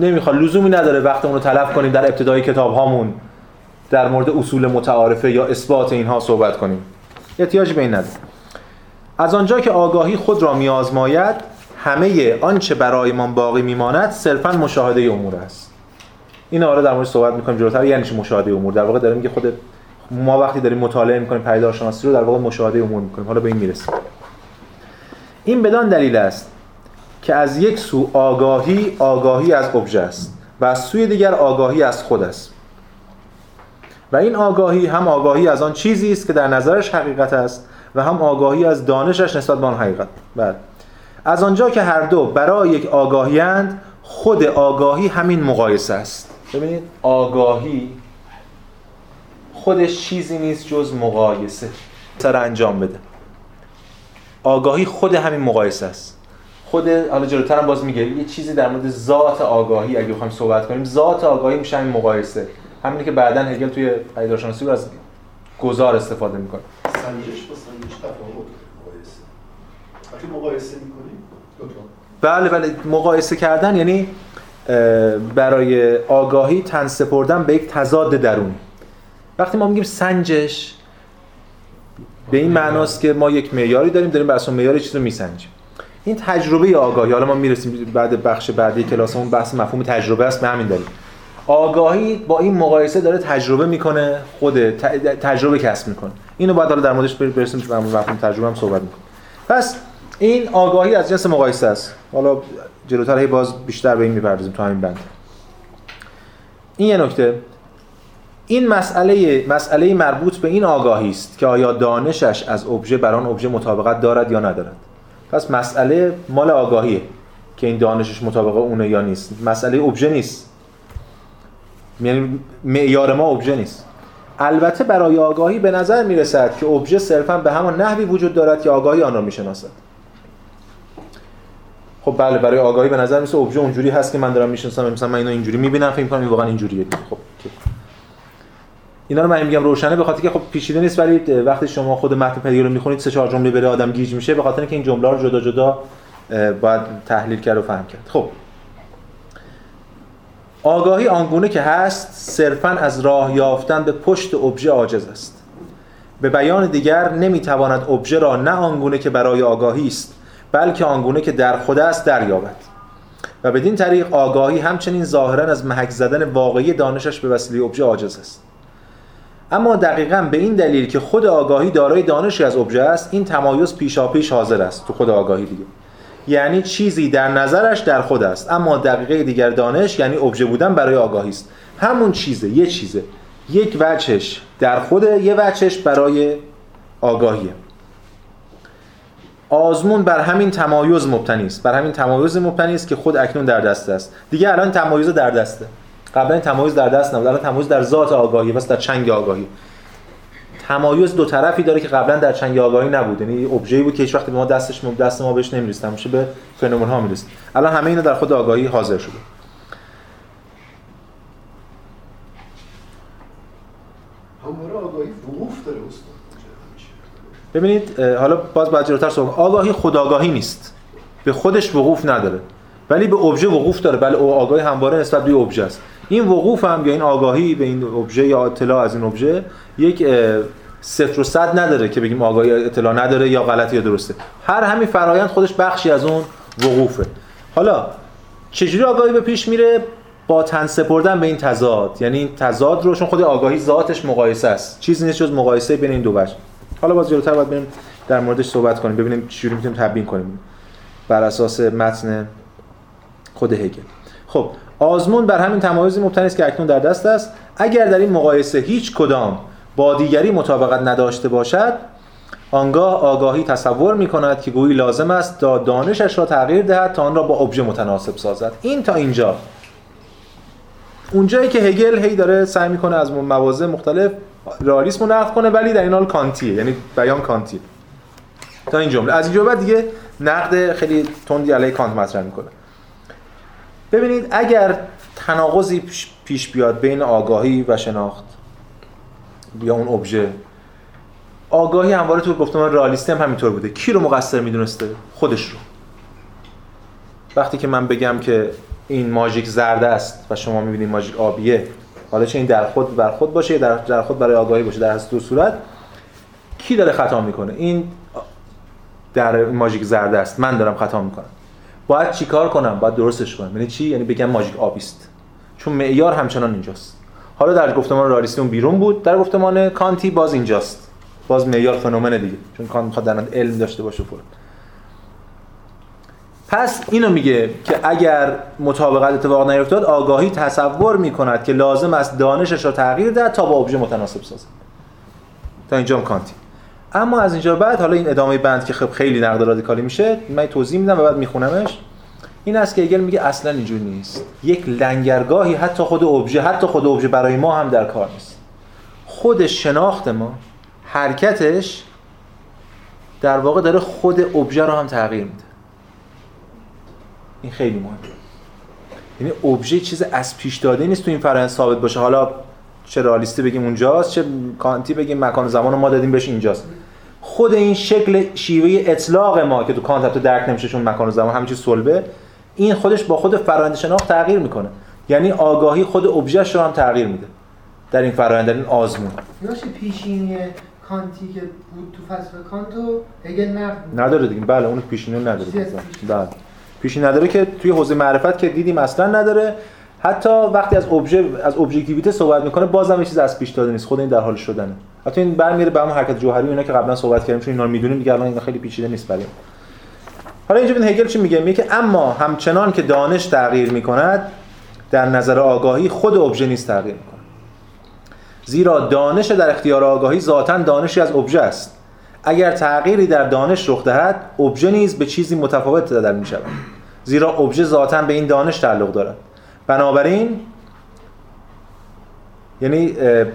A: نمی‌خواد لزومی نداره وقتمون رو تلف کنیم در ابتدای کتاب هامون در مورد اصول متعارفه یا اثبات اینها صحبت کنیم. احتیاجی به این نداره از آنجا که آگاهی خود را میآزماید همه آنچه برایمان باقی میماند صرفا مشاهده امور است. این آره در مورد صحبت می‌کنیم جلوتر یعنی چی مشاهده امور؟ در واقع داریم که خود ما وقتی داریم مطالعه می‌کنیم پیدارشناسی رو در واقع مشاهده امور می‌کنیم. حالا به این می‌رسیم. این بدان دلیل است که از یک سو آگاهی آگاهی از ابژه است و از سوی دیگر آگاهی از خود است. و این آگاهی هم آگاهی از آن چیزی است که در نظرش حقیقت است و هم آگاهی از دانشش نسبت به آن حقیقت. بله. از آنجا که هر دو برای یک آگاهیند خود آگاهی همین مقایسه است. ببینید آگاهی خودش چیزی نیست جز مقایسه. سر انجام بده. آگاهی خود همین مقایسه است. خود حالا جلوتر هم باز میگه یه چیزی در مورد ذات آگاهی اگه بخوایم صحبت کنیم ذات آگاهی میشه همین مقایسه. همینی که بعدا هگل توی پیداشناسی رو از گذار استفاده می‌کنه.
C: سنجش با سنجش تفاوت مقایسه. وقتی مقایسه می‌کنیم
A: بله بله. مقایسه کردن یعنی برای آگاهی تن سپردن به یک تضاد درون. وقتی ما میگیم سنجش به این معناست که ما یک معیاری داریم داریم بر اساس معیار چیز رو میسنجیم. این تجربه آگاهی. حالا ما می‌رسیم بعد بخش بعدی کلاسمون بحث مفهوم تجربه است به همین دلیل. آگاهی با این مقایسه داره تجربه می‌کنه خود تجربه کسب می‌کنه. اینو بعد حالا در موردش برسیم که مفهوم تجربه هم صحبت می‌کنه. پس این آگاهی از جنس مقایسه است. حالا جلوتر هی باز بیشتر به این می‌پردازیم تو همین بند. این یه نکته. این مسئله مسئله مربوط به این آگاهی است که آیا دانشش از ابژه بر آن ابژه مطابقت دارد یا ندارد. پس مسئله مال آگاهیه که این دانشش مطابق اونه یا نیست. مسئله ابژه نیست. یعنی معیار ما ابژه نیست. البته برای آگاهی به نظر می‌رسد که ابژه صرفا به همان نحوی وجود دارد که آگاهی آن را می‌شناسد. خب بله برای آگاهی به نظر میسه ابژه اونجوری هست که من دارم می‌شناسم. مثلا من اینو اینجوری می‌بینم فکر کنم این واقعا اینجوریه. خب اینا رو من میگم روشنه به خاطر که خب پیچیده نیست ولی وقتی شما خود متن پدیو رو می‌خونید سه چهار جمله بره آدم گیج میشه به خاطر اینکه این جمله رو جدا جدا باید تحلیل کرد و فهم کرد. خب. آگاهی آنگونه که هست صرفا از راه یافتن به پشت ابژه عاجز است. به بیان دیگر نمی‌تواند ابژه را نه آنگونه که برای آگاهی است بلکه آنگونه که در خود است دریابد. و بدین طریق آگاهی همچنین ظاهرا از محک زدن واقعی دانشش به وسیله ابژه عاجز است. اما دقیقا به این دلیل که خود آگاهی دارای دانشی از ابژه است این تمایز پیشاپیش حاضر است تو خود آگاهی دیگه. یعنی چیزی در نظرش در خود است. اما دقیقه دیگر دانش یعنی ابژه بودن برای آگاهی است. همون چیزه یه چیزه. یک وجهش در خود یه وجهش برای آگاهیه. آزمون بر همین تمایز مبتنی است. بر همین تمایز مبتنی است که خود اکنون در دست است. دیگه الان تمایز در دسته. قبلا تمایز در دست نبود الان تمایز در ذات آگاهی بس در چنگ آگاهی. تمایز دو طرفی داره که قبلا در چنگ آگاهی نبود. یعنی ابژه‌ای بود که هیچ وقت به ما دستش دست ما بهش نمی‌رسید همیشه به فنومن ها می‌رسید. الان همه اینا در خود آگاهی حاضر شده. ببینید حالا باز بعد جلوتر صحبت آگاهی خودآگاهی نیست. به خودش وقوف نداره. ولی به ابژه وقوف داره. بله آگاهی همواره نسبت به ابژه است. این وقوف هم یا این آگاهی به این ابژه یا اطلاع از این ابژه یک صفر و صد نداره که بگیم آگاهی اطلاع نداره یا غلطی یا درسته. هر همین فرایند خودش بخشی از اون وقوفه. حالا چجوری آگاهی به پیش میره؟ با تن سپردن به این تضاد. یعنی این تضاد رو چون خود آگاهی ذاتش مقایسه است. چیزی نیست جز مقایسه بین این دو بخش. حالا باز جلوتر باید بریم در موردش صحبت کنیم ببینیم چجوری می‌تونیم تبیین کنیم. بر اساس متن خود هگل. خب آزمون بر همین تمایزی مبتنی است که اکنون در دست است. اگر در این مقایسه هیچ کدام با دیگری مطابقت نداشته باشد آنگاه آگاهی تصور می کند که گویی لازم است تا دانشش را تغییر دهد تا آن را با ابژه متناسب سازد. این تا اینجا. اونجایی که هگل هی داره سعی می‌کنه از مواضع مختلف رئالیسم رو نقد کنه ولی در این حال کانتیه یعنی بیان کانتیه. تا این جمله. از اینجا بعد دیگه نقد خیلی تندی علیه کانت مطرح می‌کنه. ببینید اگر تناقضی پیش بیاد بین آگاهی و شناخت یا اون ابژه آگاهی همواره تو گفتمان رئالیستی هم همینطور بوده. کی رو مقصر می‌دونسته؟ خودش رو. وقتی که من بگم که این ماژیک زرد است و شما می‌بینید ماژیک آبیه حالا چه این در خود بر خود باشه در, در خود برای آگاهی باشه در هر دو صورت کی داره خطا می‌کنه؟ این در ماژیک زرد است. من دارم خطا می‌کنم. باید چیکار کنم؟ باید درستش کنم. یعنی چی؟ یعنی بگم ماژیک آبیست. چون معیار همچنان اینجاست. حالا در گفتمان رالیستی اون بیرون بود در گفتمان کانتی باز اینجاست. باز معیار فنومن دیگه چون کانت می‌خواد در علم داشته باشه فور پس اینو میگه که اگر مطابقت اتفاق نیفتاد آگاهی تصور می‌کند که لازم است دانشش را تغییر دهد تا با ابژه متناسب سازد. تا اینجا کانتی. اما از اینجا بعد حالا این ادامه بند که خب خیلی نقد رادیکالی میشه من توضیح میدم و بعد میخونمش. این است که ایگل میگه اصلا اینجوری نیست. یک لنگرگاهی حتی خود ابژه حتی خود ابژه برای ما هم در کار نیست. خود شناخت ما حرکتش در واقع داره خود ابژه رو هم تغییر میده. این خیلی مهمه. یعنی ابژه چیز از پیش داده نیست تو این فرآیند ثابت باشه. حالا چه رئالیستی بگیم اونجاست چه کانتی بگیم مکان زمان رو ما دادیم بهش اینجاست. خود این شکل شیوه اطلاق ما که تو کانت درک نمیشه چون مکان و زمان همین چیز صلبه این خودش با خود فرآیند شناخت تغییر می‌کنه. یعنی آگاهی خود ابژهش رو هم تغییر میده. در این فرآیند در این آزمون.
B: میشه پیشینی کانتی که بود تو فلسفه کانتو هگل نقد
A: نداره دیگه. بله اون پیشینی نداره. بله. پیشینی نداره که توی حوزه معرفت که دیدیم اصلا نداره. حتی وقتی از ابژه از ابجکتیویته صحبت می‌کنه بازم یه چیز از پیش داده نیست. خود این در حال شدنه. حتی این برمیره به همون حرکت جوهری اینا که قبلا صحبت کردیم چون اینا رو می‌دونیم دیگه الان خیلی پیچیده نیست بریم. حالا اینجا ببین هگل چی میگه؟ میگه که اما همچنان که دانش تغییر می‌کند در نظر آگاهی خود ابژه نیست تغییر می‌کنه زیرا دانش در اختیار آگاهی ذاتا دانشی از ابژه است. اگر تغییری در دانش رخ دهد ابژه نیز به چیزی متفاوت تبدیل می‌شود. زیرا ابژه ذاتا به این دانش تعلق دارد. بنابراین یعنی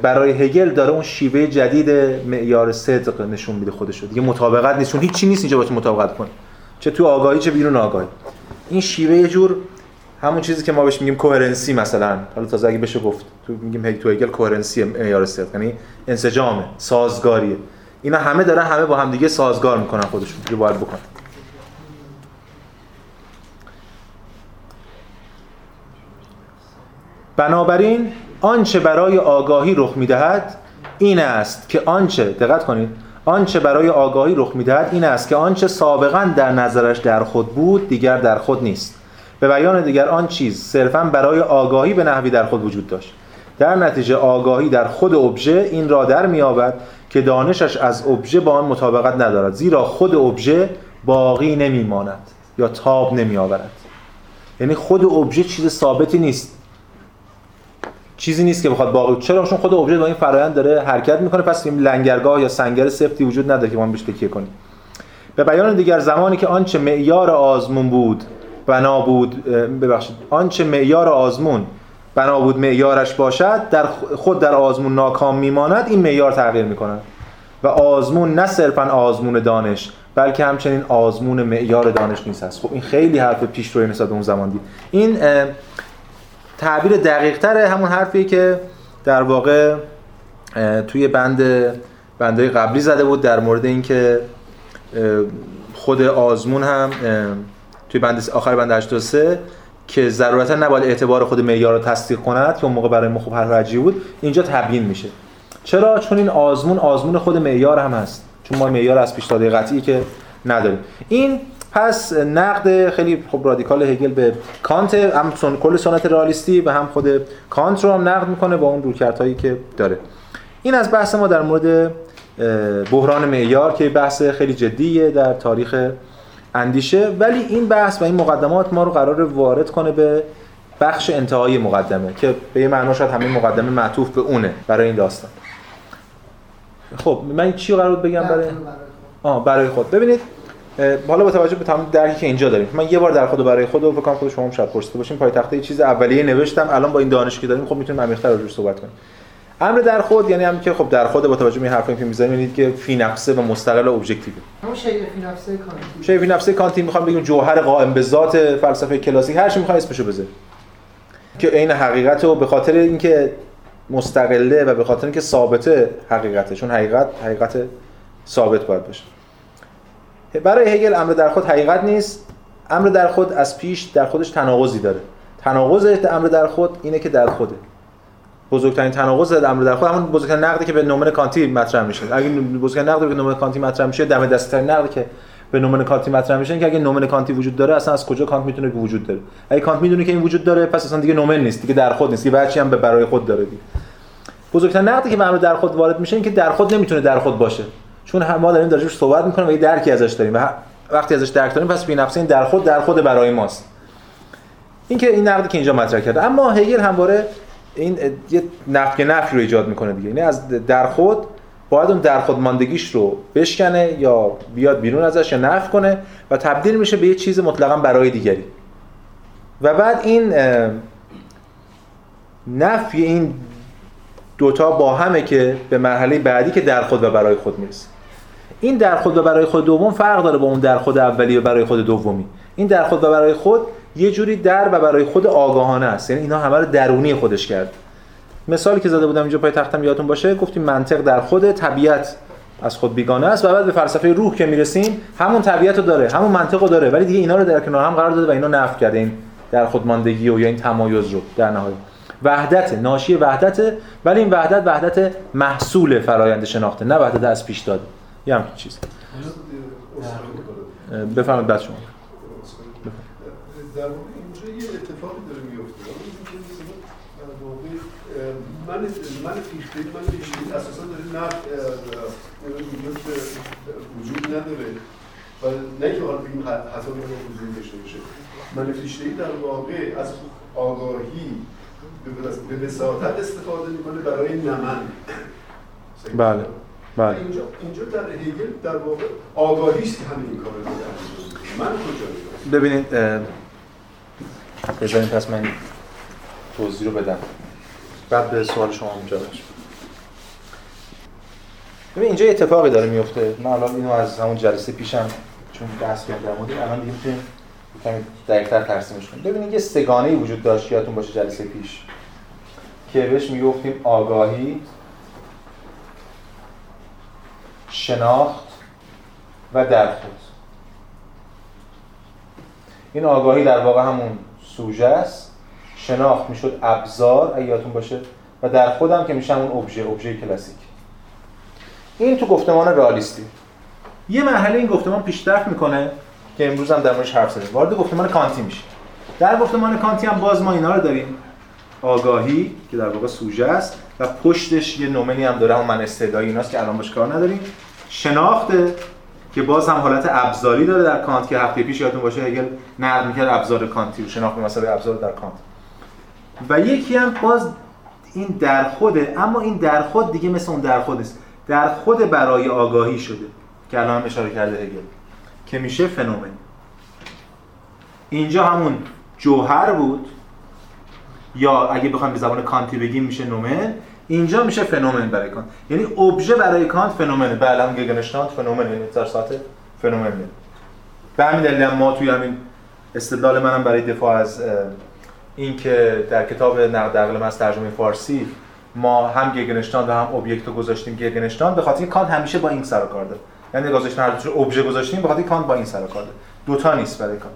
A: برای هگل داره اون شیوه جدید معیار صدق نشون میده خودشو. دیگه مطابقت نیست چون هیچ نیست اینجا باید مطابقت کنه. چه تو آگاهی چه بیرون آگاهی. این شیوه یه جور همون چیزی که ما بهش میگیم کوهرنسی مثلا. حالا تازه اگه بشه گفت تو میگیم هی تو هگل کوهرنسی معیار صدق یعنی انسجامه سازگاریه. اینا همه دارن همه با هم دیگه سازگار می‌کنن خودشون که باید بکنن. بنابراین آنچه برای آگاهی رخ می‌دهد این است که آنچه دقت کنید آنچه برای آگاهی رخ می‌دهد این است که آنچه سابقا در نظرش در خود بود دیگر در خود نیست. به بیان دیگر آن چیز صرفا برای آگاهی به نحوی در خود وجود داشت. در نتیجه آگاهی در خود ابژه این را در میابد که دانشش از ابژه با آن مطابقت ندارد زیرا خود ابژه باقی نمیماند یا تاب نمیآورد. یعنی خود ابژه چیز ثابتی نیست. چیزی نیست که بخواد باقی چرا؟ چون خود ابژه با این فرایند داره حرکت می‌کنه. پس این لنگرگاه یا سنگر سفتی وجود نداره که ما بهش تکیه کنیم. به بیان دیگر زمانی که آنچه معیار آزمون بود بنا بود ببخشید آنچه معیار آزمون بنا بود معیارش باشد در خود در آزمون ناکام میماند این معیار تغییر می‌کند. و آزمون نه صرفا آزمون دانش بلکه همچنین آزمون معیار دانش نیست. است خب این خیلی حرف پیش روی نسبت اون زمان دید. این تعبیر دقیق تره همون حرفی که در واقع توی بند بندهای قبلی زده بود در مورد اینکه خود آزمون هم توی بند آخر بند 83 که ضرورتا نباید اعتبار خود معیار رو تصدیق کند که اون موقع برای ما خوب حرف بود اینجا تبیین میشه. چرا؟ چون این آزمون آزمون خود معیار هم هست. چون ما معیار از پیش داده قطعی که نداریم. این پس نقد خیلی خب رادیکال هگل به کانت هم سن... کل سنت رئالیستی و هم خود کانت رو هم نقد می‌کنه با اون رویکردهایی که داره. این از بحث ما در مورد بحران معیار که بحث خیلی جدیه در تاریخ اندیشه. ولی این بحث و این مقدمات ما رو قرار وارد کنه به بخش انتهای مقدمه که به یه معنا شاید همین مقدمه معطوف به اونه برای این داستان. خب من چی قرار بگم برای آه برای خود. ببینید حالا با توجه به تمام درکی که اینجا داریم. من یه بار در خود برای خود و فکر خود شما هم شاید پرسیده باشین پای تخته چیز اولیه نوشتم الان با این دانشی که داریم خب می‌تونیم عمیق‌تر روش صحبت کنیم. امر در خود یعنی هم که خب در خود با توجه به این حرفایی که می‌زنیم می‌بینید که فی نفسه و مستقل و objective
B: همون شی فی نفسه کانتی
A: شی فی نفسه کانتی می‌خوام بگیم جوهر قائم به ذات فلسفه کلاسیک هر چی می‌خواد اسمشو بذار. که عین حقیقت رو به خاطر اینکه مستقله و به خاطر اینکه ثابته حقیقته. چون حقیقت حقیقت ثابت باید باشه. برای هگل امر در خود حقیقت نیست. امر در خود از پیش در خودش تناقضی داره. تناقض امر در خود اینه که در خوده. بزرگترین تناقض امر در خود همون بزرگترین نقدی که به نومن کانتی مطرح میشه. اگه بزرگترین نقدی به نومن کانتی مطرح میشه دم دستترین نقدی که به نومن کانتی مطرح میشه که اگه نومن کانتی وجود داره اصلا از کجا کانت می‌تونه که وجود داره؟ اگه کانت می‌دونه که این وجود داره پس اصلا دیگه نومن نیست دیگه در خود نیست دیگه بچی هم به برای خود داره دیگه. بزرگترین نقدی که به امر در خود وارد میشه این که در خود نمی‌تونه در خود باشه. چون ما داریم درجش صحبت می‌کنیم و یه درکی ازش داریم. و وقتی ازش درک داریم پس بی این در خود در خود برای ماست. این که این نقدی که اینجا مطرح کرده. اما هگل همواره این یه نفی نفی رو ایجاد می‌کنه دیگه. یعنی از در خود باید اون در خود ماندگیش رو بشکنه یا بیاد بیرون ازش یا نفی کنه و تبدیل میشه به یه چیز مطلقا برای دیگری. و بعد این نفی این دوتا با همه که به مرحله بعدی که در خود و برای خود می‌رسه. این در خود و برای خود دوم فرق داره با اون در خود اولی و برای خود دومی. این در خود و برای خود یه جوری در و برای خود آگاهانه است. یعنی اینا همه رو درونی خودش کرد. مثالی که زده بودم اینجا پای تختم یادتون باشه گفتیم منطق در خود طبیعت از خود بیگانه است و بعد به فلسفه روح که می‌رسیم همون طبیعت رو داره همون منطق رو داره. ولی دیگه اینا رو در کنار هم قرار داده و اینا نفی کرده این در خودماندگی و یا این تمایز رو در نهایت. وحدت ناشی وحدت ولی این وحدت وحدت محصول فرایند شناخته نه وحدت از پیش داده یه همچین چیز. بفرمایید بعد شما.
C: در اینجا یه اتفاقی داره میفته من من فیشته من فیشته اساسا داره نه وجود نداره. و نه که حالا بگیم حتی وجود داشته باشه. من فیشته در واقع از آگاهی به وساطت استفاده می‌کنه برای نمن.
A: بله بله.
C: اینجا اینجا در هگل در واقع آگاهی است که همین این کارو داره من کجا
A: ببینید بذارین پس من توضیح رو بدم. بعد به سوال شما مجابش ببین اینجا اتفاقی داره میفته من الان اینو از همون جلسه پیشم چون بحث کردم بودیم الان دیگه دقیق‌تر ترسیمش کنیم. ببینید یه سگانه وجود داشت یادتون باشه جلسه پیش که بهش می‌گفتیم آگاهی شناخت و درخود این آگاهی در واقع همون سوژه است. شناخت می‌شد ابزار یادتون باشه و در خودم که میشه همون ابژه ابژه کلاسیک. این تو گفتمان رئالیستی یه مرحله این گفتمان پیشرفت می‌کنه. که امروز هم در موردش حرف زدیم. وارد گفتمان کانتی میشه. در گفتمان کانتی هم باز ما اینا رو داریم. آگاهی که در واقع سوژه است و پشتش یه نومنی هم داره هم من استعدایی ایناست که الان باش کار نداریم. شناخته که باز هم حالت ابزاری داره در کانت که هفته پیش یادتون باشه هگل نقد می‌کرد ابزار کانتی رو شناخت مثلا ابزار در کانت. و یکی هم باز این در خوده اما این در خود دیگه مثل اون در خود است در خود برای آگاهی شده که الان هم اشاره کرده هگل. که میشه فنومن. اینجا همون جوهر بود. یا اگه بخوایم به زبان کانتی بگیم میشه نومن. اینجا میشه فنومن برای کانت. یعنی ابژه برای کانت فنومنه. بله هم Gegenstand فنومن یعنی در ساحت فنومن به همین دلیل ما توی همین استدلال منم برای دفاع از اینکه در کتاب نقد عقل از ترجمه فارسی ما هم Gegenstand و هم Objekt رو گذاشتیم Gegenstand به خاطر کانت همیشه با این سر کار داره. یعنی گذاشتیم هر دو ابژه گذاشتیم به خاطر کانت با این سر کار. دوتا نیست برای کانت.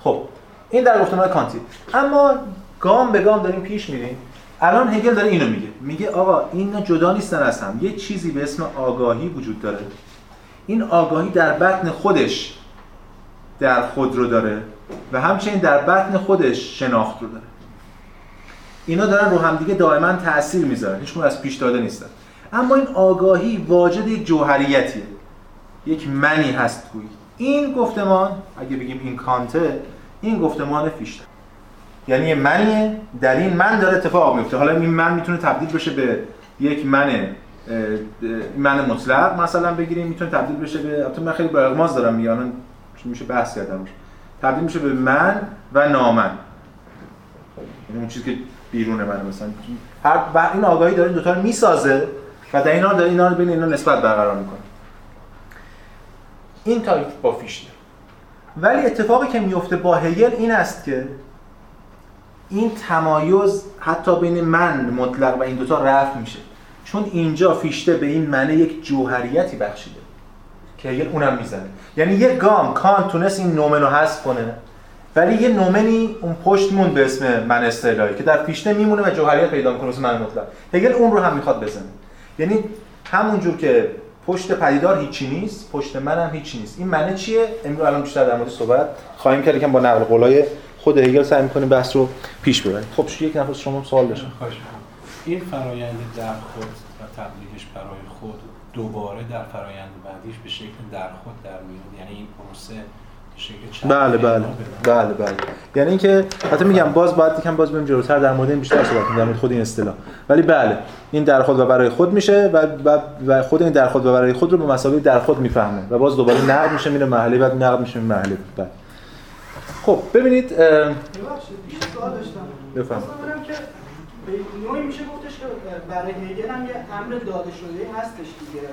A: خب این در گفتمان کانتی اما گام به گام داریم پیش میریم. الان هگل داره اینو میگه. میگه آقا اینا جدا نیستن از هم. یه چیزی به اسم آگاهی وجود داره. این آگاهی در بطن خودش در خود رو داره و همچنین در بطن خودش شناخت رو داره. اینا دارن رو همدیگه دائما تاثیر می‌ذارن. هیچ از پیش داده نیستن. اما این آگاهی واجد یک جوهریتیه. یک منی هست گویی این گفتمان اگه بگیم این کانته این گفتمان فیشته یعنی یه منیه در این من داره اتفاق میفته. حالا این من می‌تونه تبدیل بشه به یک من من مطلق مثلا بگیریم می‌تونه تبدیل بشه به البته من خیلی با دارم میگم میشه بحث کردم. تبدیل میشه به من و نامن. یعنی اون چیزی که بیرون من مثلا. هر این آگاهی داره این دو تا رو می‌سازه. و در اینا داره اینا رو بین اینا نسبت برقرار می‌کنه این تایپ با فیشته ولی اتفاقی که میفته با هگل این است که این تمایز حتی بین من مطلق و این دوتا رفع میشه. چون اینجا فیشته به این معنی یک جوهریتی بخشیده که هگل اونم می‌زنه. یعنی یک گام کان تونست این نومن رو حذف کنه ولی یه نومنی اون پشت مون به اسم من استعلایی که در فیشته میمونه و جوهریت پیدا می‌کنه مثل من مطلق. هگل اون رو هم می‌خواد بزنه. یعنی همونجور که پشت پدیدار هیچی نیست پشت من هم هیچی نیست. این معنی چیه؟ امروز الان بیشتر در مورد صحبت خواهیم کرد که با نقل قولای خود هگل سعی می‌کنیم بحث رو پیش ببریم. خب یک نفر شما سوال داشتم.
D: این فرایند در خود و تبلیغش برای خود دوباره در فرایند بعدیش به شکل در خود در میاد؟ یعنی این پروسه
A: بله بله. بله بله. یعنی اینکه حتی میگم باز باید یکم باز بریم جلوتر در مورد این بیشتر صحبت کنیم در مورد خود این اصطلاح. ولی بله این در خود و برای خود میشه و, و, خود این در خود و برای خود رو به مسابقه در خود می‌فهمه و باز دوباره نقد میشه میره محلی بعد نقد میشه میره محلی. بله. خب ببینید
B: بفهم که نوعی میشه گفتش که برای هگل هم یه امر داده شده هستش دیگه.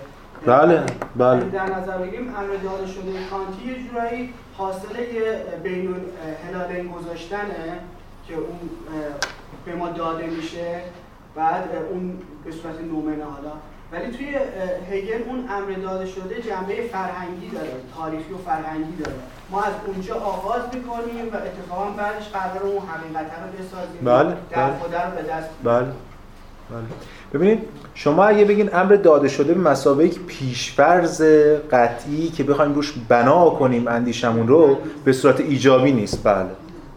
A: بله بله.
B: در نظر بگیریم امر داده شده کانتی یه جورایی حاصله بین هلالین گذاشتنه که اون به ما داده میشه بعد اون به صورت نومنه حالا. ولی توی هگل اون امر داده شده جنبه فرهنگی داره تاریخی و فرهنگی داره. ما از اونجا آغاز می‌کنیم و اتفاقا بعدش قرار اون حقیقت رو بسازیم.
A: بله
B: در بله. خدا رو به دست
A: بله بله. ببینید شما اگه بگین امر داده شده به مسابقه یک پیشفرض قطعی که بخوایم روش بنا کنیم اندیشمون رو به صورت ایجابی نیست. بله.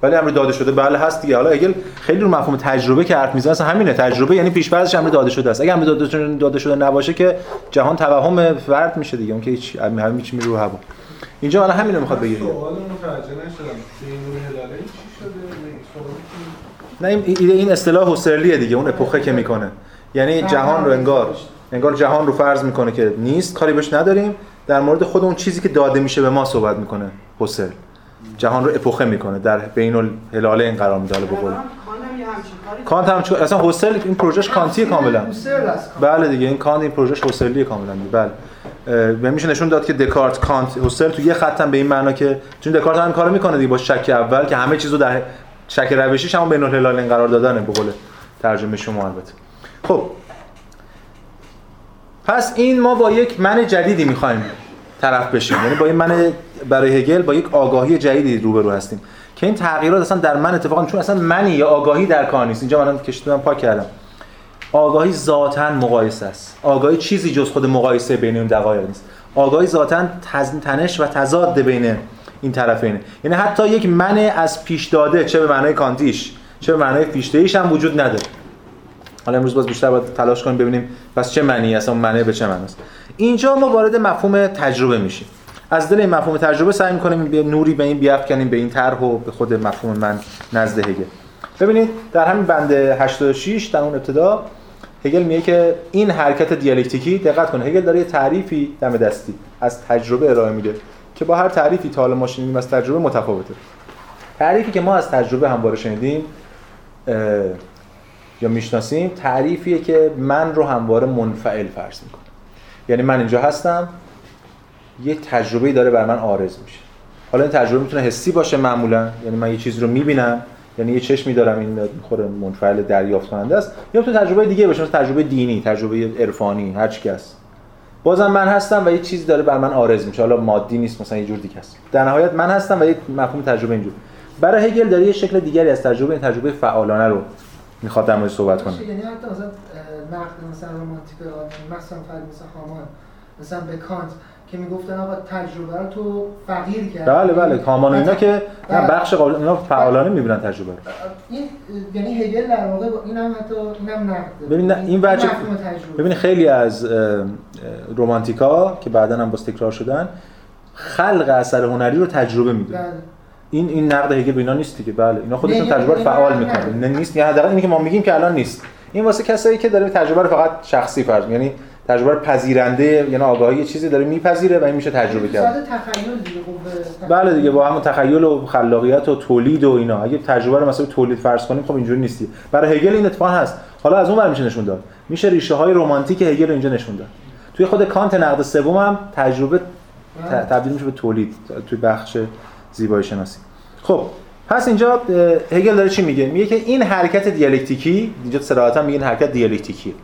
A: ولی امر داده شده بله هست دیگه. حالا اگه خیلی رو مفهوم تجربه که حرف می‌زنه اصلا همینه. تجربه یعنی پیشفرضش امر داده شده است. اگه امر داده شده, داده شده نباشه که جهان توهم فرد میشه دیگه. اون که هیچ همین چی رو هوا. اینجا حالا همینو می‌خواد بگه
C: سوال متوجه نشدم. چی
A: شده؟ نه این این اصطلاح هوسرلیه دیگه. اون اپوخه که می‌کنه. یعنی جهان رو انگار انگار جهان رو فرض می‌کنه که نیست کاری بهش نداریم. در مورد خود اون چیزی که داده میشه به ما صحبت می‌کنه حسل جهان رو اپوخه می‌کنه در بین الهلاله این قرار میده به قول کانت هم چون اصلا هوسرل این پروژهش کانتی کاملا. بله دیگه این کانت این پروژهش هوسرلی کاملا بله. به میشه نشون داد که دکارت کانت هوسرل تو یه خط هم به این معنا که چون دکارت هم کارو می‌کنه دیگه با شک اول که همه چیزو در شک روشیش هم بین الهلالین قرار دادنه به قول ترجمه شما البته. خب. پس این ما با یک من جدیدی می‌خوایم طرف بشیم. یعنی با این من برای هگل با یک آگاهی جدیدی روبرو هستیم. که این تغییرات اصلا در من اتفاقا چون اصلا منی یا آگاهی در کار نیست. اینجا من کشیدم پاک کردم. آگاهی ذاتا مقایسه است. آگاهی چیزی جز خود مقایسه بین اون دقایق نیست. آگاهی ذاتا تنش و تضاد بین این طرفینه یعنی حتی یک من از پیش داده چه به معنای کانتیش چه به معنای فیشته هم وجود نداره. حالا امروز باز بیشتر باید تلاش کنیم ببینیم پس چه معنی اصلا معنی به چه معنی است. اینجا ما وارد مفهوم تجربه میشیم. از دل این مفهوم تجربه سعی می‌کنیم بیا نوری به این بیافکنیم به این طرح و به خود مفهوم من نزد هگل. ببینید در همین بند 86 در اون ابتدا هگل میگه که این حرکت دیالکتیکی دقت کنه هگل داره یه تعریفی دم دستی از تجربه ارائه میده که با هر تعریفی تا حالا ما شنیدیم از تجربه متفاوته. تعریفی که ما از تجربه همواره شنیدیم یا می‌شناسیم تعریفیه که من رو همواره منفعل فرض می‌کنه یعنی من اینجا هستم یه تجربه داره بر من آرز میشه. حالا این تجربه می‌تونه حسی باشه معمولا یعنی من یه چیزی رو می‌بینم یعنی یه چشمی دارم این خوره منفعل دریافت کننده است. یا تو تجربه دیگه باشه مثل تجربه دینی تجربه عرفانی هر چی هست. بازم من هستم و یه چیزی داره بر من آرز میشه. حالا مادی نیست مثلا یه جور دیگه است. در نهایت من هستم و یه مفهوم تجربه اینجور برای هگل داره یه شکل دیگری از تجربه این تجربه فعالانه رو می‌خواد در مورد صحبت کنه.
E: یعنی حتی مثلا نقد مثلا رمانتیک مثلا فرد مثلا هامان مثلا به کانت که می‌گفتن آقا تجربه رو تو فقیر کرد.
A: بله بله کامان اینا که نه بخش قابل اینا فعالانه می‌بینن تجربه رو.
E: این یعنی هگل در واقع اینم حتی اینم نقد.
A: ببین این وجه ببین خیلی از رمانتیکا که بعدا هم باز تکرار شدن خلق اثر هنری رو تجربه می‌دونن. بله. این این نقد هگل به اینا نیست دیگه. بله. اینا خودشون تجربه رو فعال می‌کنن. نه. نیست. یعنی حداقل اینی که ما میگیم که الان نیست. این واسه کسایی که داره تجربه رو فقط شخصی فرض یعنی تجربه رو پذیرنده یعنی آگاهی یه چیزی داره میپذیره و این میشه تجربه کرد.
E: ساده تخیل دیگه خب
A: بله دیگه با همون تخیل و خلاقیت و تولید و اینا. اگه تجربه رو مثلا تولید فرض کنیم خب اینجوری نیستی. برای هگل این اتفاق هست. حالا از اون ور میشه نشون داد. میشه ریشه های رمانتیک هگل رو اینجا نشون داد. توی خود کانت نقد سوم هم تجربه ت- تبدیل میشه به تولید. توی بخش زیبایی شناسی. خب پس اینجا هگل داره چی میگه؟ میگه که این حرکت دیالکتیکی اینجا صراحتا میگه این حرکت دیالکتیکی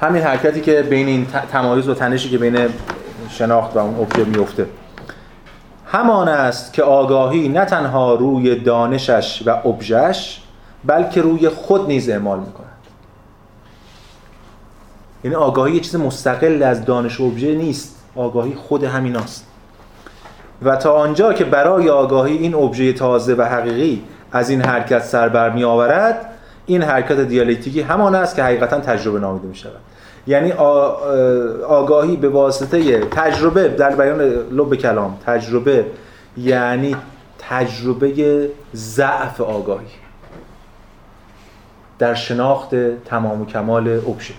A: همین حرکتی که بین این تمایز و تنشی که بین شناخت و اون ابژه میفته. همان است که آگاهی نه تنها روی دانشش و ابژهش بلکه روی خود نیز اعمال می‌کند. یعنی آگاهی یه چیز مستقل از دانش و ابژه نیست. آگاهی خود همیناست و تا آنجا که برای آگاهی این ابژه تازه و حقیقی از این حرکت سر بر می آورد این حرکت دیالکتیکی همان است که حقیقتا تجربه نامیده می شود. یعنی آگاهی به واسطه تجربه در بیان لب کلام تجربه یعنی تجربه ضعف آگاهی در شناخت تمام و کمال ابژه.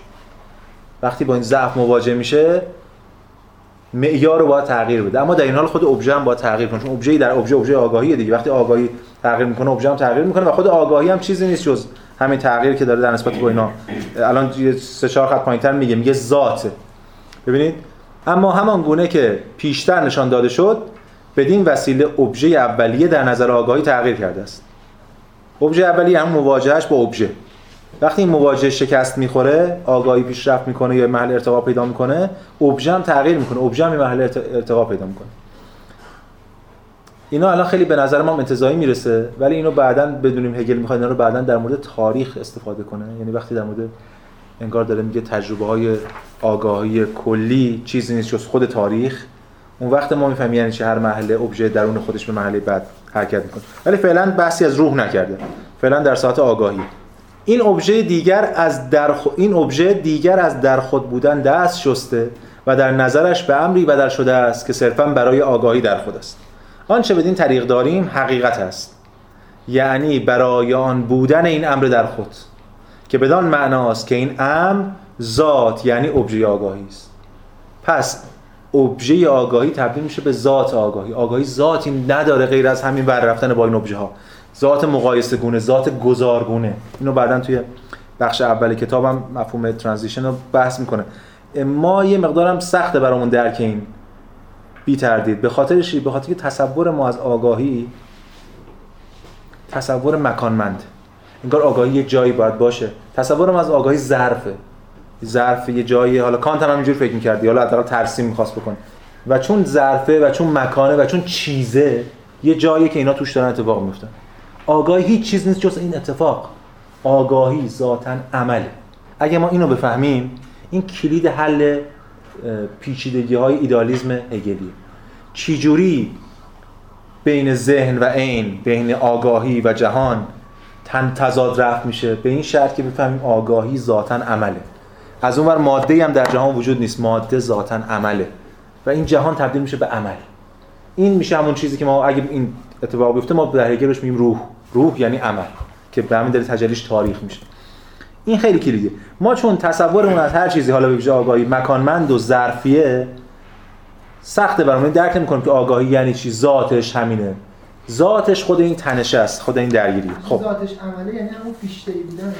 A: وقتی با این ضعف مواجه میشه معیار رو باید تغییر بده. اما در این حال خود ابژه هم باید تغییر کنه. چون ابژه در ابژه ابژه آگاهی دیگه. وقتی آگاهی تغییر می‌کنه ابژه هم تغییر می‌کنه و خود آگاهی هم چیزی نیست جز همین تغییر که داره در نسبت با اینا. الان سه چهار خط پایینتر میگه میگه ذاته ببینید؟ اما همان گونه که پیشتر نشان داده شد بدین وسیله ابژه اولیه در نظر آگاهی تغییر کرده است. ابژه اولیه هم مواجهش با ابژه. وقتی این مواجهه شکست می‌خوره آگاهی پیشرفت می‌کنه یا محل ارتقا پیدا می‌کنه ابژه تغییر می‌کنه ابژه هم محل ارت- ارتقا پیدا می‌کنه. اینا الان خیلی به نظر ما انتزاعی می‌رسه ولی اینو بعدا بدونیم هگل می‌خواد اینا رو بعدا در مورد تاریخ استفاده کنه. یعنی وقتی در مورد انگار داره میگه تجربه های آگاهی کلی چیزی نیست جز خود تاریخ اون وقت ما می‌فهمیم یعنی چه هر محله ابژه درون خودش به محله بعد حرکت می‌کنه. ولی فعلا بحثی از روح نکرده. فعلا در ساعت آگاهی. این ابژه دیگر از در خو... این ابژه دیگر از در خود بودن دست شسته و در نظرش به امری بدل شده است که صرفا برای آگاهی در خود است. آنچه بدین طریق داریم حقیقت است. یعنی برای آن بودن این امر در خود که بدان معناست که این امر ذات یعنی ابژه آگاهی است. پس ابژه آگاهی تبدیل میشه به ذات آگاهی. آگاهی ذاتی نداره غیر از همین بر رفتن با این ابژه ها. ذات مقایسه گونه ذات گذارگونه اینو بعدا توی بخش اول کتابم مفهوم ترانزیشن رو بحث می‌کنه. ما یه مقدارم سخته برامون درک این بی تردید. به خاطر به خاطر که تصور ما از آگاهی تصور مکانمند. انگار آگاهی یه جایی باید باشه. تصور ما از آگاهی ظرفه. ظرف یه جایی حالا کانت هم همینجوری فکر می‌کردی. حالا حداقل ترسیم می‌خواست بکنه. و چون ظرفه و چون مکانه و چون چیزه یه جایی که اینا توش دارن اتفاق میفتن آگاهی هیچ چیز نیست جز این اتفاق. آگاهی ذاتا عمله. اگه ما اینو بفهمیم این کلید حل پیچیدگی های ایدالیسم هگلیه چجوری بین ذهن و عین بین آگاهی و جهان تن تضاد رفت میشه؟ به این شرط که بفهمیم آگاهی ذاتا عمله. از اون ور ماده هم در جهان وجود نیست. ماده ذاتا عمله. و این جهان تبدیل میشه به عمل. این میشه همون چیزی که ما اگه این اتفاق بیفته ما در هگل میگیم روح. روح یعنی عمل که به همین دلیل تجلیش تاریخ میشه. این خیلی کلیدیه. ما چون تصورمون از هر چیزی حالا به ویژه آگاهی مکانمند و ظرفیه سخته برامون. درک نمی‌کنیم که آگاهی یعنی چی ذاتش همینه. ذاتش خود این تنشه است خود این درگیری. خب.
E: ذاتش عمله یعنی همون فیشته بودن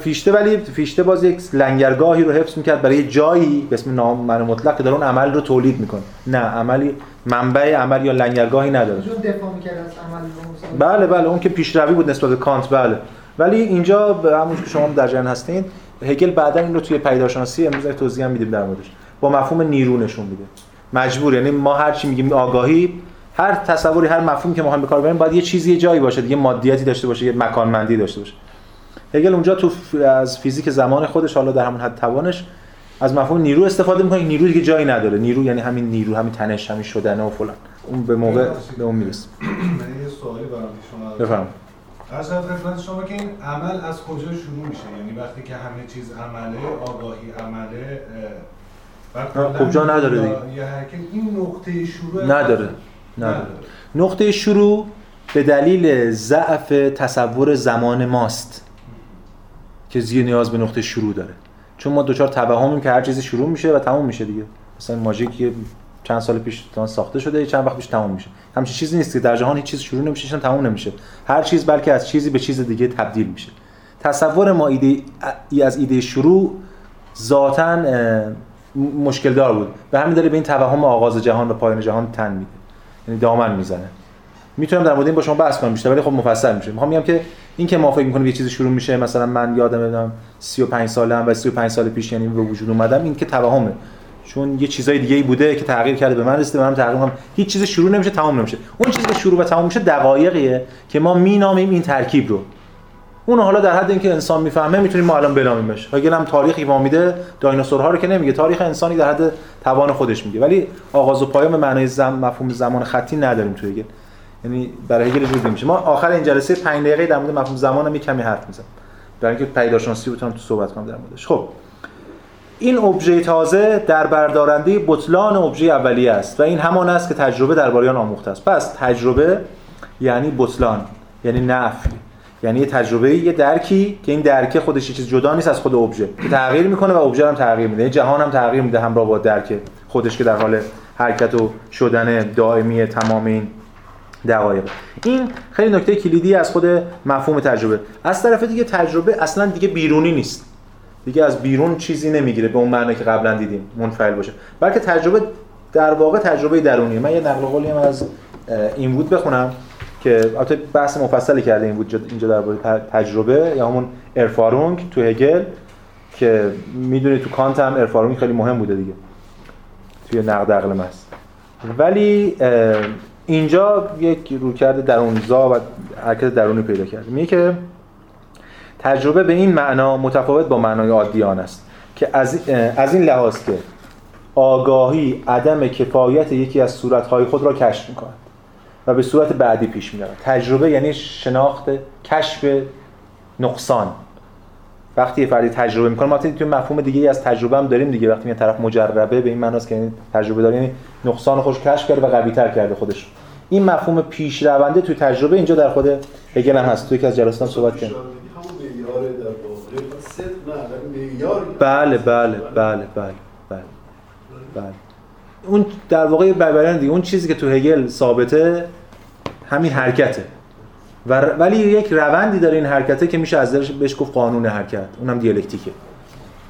A: فیشته ولی فیشته باز یک لنگرگاهی رو حفظ می‌کرد برای جایی به اسم نام من مطلق که داره اون عمل رو تولید می‌کنه. نه عملی منبع عمل یا لنگرگاهی نداره.
E: چون دفاع می‌کرد از عمل
A: بله بله اون که پیشروی بود نسبت به کانت بله. ولی اینجا به همون که شما در جریان هستین هگل بعدا این رو توی پیداشناسی امروز توضیح هم میدیم در موردش. با مفهوم نیرو نشون میده. مجبور یعنی ما هر چی میگیم آگاهی هر تصوری هر مفهومی که ما هم به کار ببریم باید یه چیزی یه جایی باشه دیگه مادیاتی داشته باشه یه مکانمندی داشته باشه. هگل اونجا تو از فیزیک زمان خودش حالا در همون حد توانش از مفهوم نیرو استفاده می‌کنه. نیرو دیگه جایی نداره. نیرو یعنی همین نیرو همین تنش همین شدنه و فلان. اون به موقع به اون می‌رسه.
F: من یه سوالی برام شما
A: بفهم
F: از خدمت شما که این عمل از کجا شروع میشه؟ یعنی وقتی که همه چیز عمله آگاهی عمله و
A: خب جا نداره دیگه.
F: یه حرکت این نقطه شروع
A: نداره. نداره نقطه شروع به دلیل ضعف تصور زمان ماست که زیر نیاز به نقطه شروع داره. چون ما دوچار توهمیم که هر چیزی شروع میشه و تموم میشه دیگه. مثلا ماژیک یه چند سال پیش ساخته شده چند وقت پیش تموم میشه. همچین چیزی نیست که در جهان هیچ چیز شروع نمیشه تموم نمیشه. هر چیز بلکه از چیزی به چیز دیگه تبدیل میشه. تصور ما ایده ای از ایده شروع ذاتا مشکل دار بود. به همین دلیل به این توهم آغاز جهان و پایان جهان تن میده. یعنی دامن می‌زنه. می‌تونم در مورد این با شما بحث کنم بیشتر ولی خب مفصل میشه. می‌خوام میگم که این که ما فکر می‌کنیم یه چیزی شروع میشه مثلا من یادم میادم 35 سالم و 35 سال پیش یعنی به وجود اومدم این که توهمه. چون یه چیزای دیگه ای بوده که تغییر کرده به من رسیده منم تغییر کنم هیچ چیز شروع نمیشه تمام نمیشه. اون چیزی که شروع و تمام میشه دقایقیه که ما مینامیم این ترکیب رو. اون حالا در حد اینکه انسان می‌فهمه می‌تونیم ما الان بنامیمش. هگل هم تاریخی ما میده دایناسورها رو که نمیگه تاریخ انسانی در حد توان خودش میگه. ولی آغاز و پایان به معنای زم مفهوم زمان خطی نداریم توی هگل یعنی برای هگل جوری میشه. ما آخر این جلسه 5 دقیقه در مورد مفهوم زمان هم کمی حرف می‌زنم. برای اینکه پیداشناسی بتونم تو صحبت کنم در موردش. خب. این ابژه تازه در بردارنده بطلان ابژه اولیه است و این همان است که تجربه درباره آن آموخته است. پس تجربه یعنی بطلان یعنی نفی. یعنی یه تجربه یه درکی که این درک خودش چیز جدا نیست از خود ابژه که تغییر می‌کنه و ابژه هم تغییر میده. یعنی جهان هم تغییر میده همراه با درک خودش که در حال حرکت و شدن دائمی تمام این دقایق. این خیلی نکته کلیدی از خود مفهوم تجربه. از طرف دیگه تجربه اصلا دیگه بیرونی نیست. دیگه از بیرون چیزی نمی‌گیره به اون معنی که قبلا دیدیم منفعل باشه. بلکه تجربه در واقع تجربه درونیه. من یه نقل قولی از این بود بخونم. که البته بحث مفصلی کرده این بود اینجا درباره تجربه یا همون ارفارونگ تو هگل که می‌دونی تو کانت هم ارفارونگ خیلی مهم بوده دیگه. توی نقد عقل محض. ولی اینجا یک رویکرد درونزا و حرکت درونی پیدا کرده میگه که تجربه به این معنا متفاوت با معنای عادیان است که از, از این لحاظ که آگاهی عدم کفایت یکی از صورتهای خود را کشف می‌کند. و به صورت بعدی پیش می‌رود تجربه یعنی شناخت کشف نقصان. وقتی یه فردی تجربه می‌کنه ما توی مفهوم دیگه از تجربه هم داریم دیگه. وقتی یه طرف مجربه به این معناست که یعنی تجربه داره یعنی نقصان خودش کشف کرده و قوی تر کرده خودش. این مفهوم پیشرونده توی تجربه اینجا در خود هگل هم هست. توی یکی از جلسات صحبت کردیم. بله بله بله بله بله. بله. اون در واقع بیان دیگه اون چیزی که تو هگل ثابته همین حرکته. و ولی یک روندی داره این حرکته که میشه از درش بهش گفت قانون حرکت. اونم دیالکتیکه.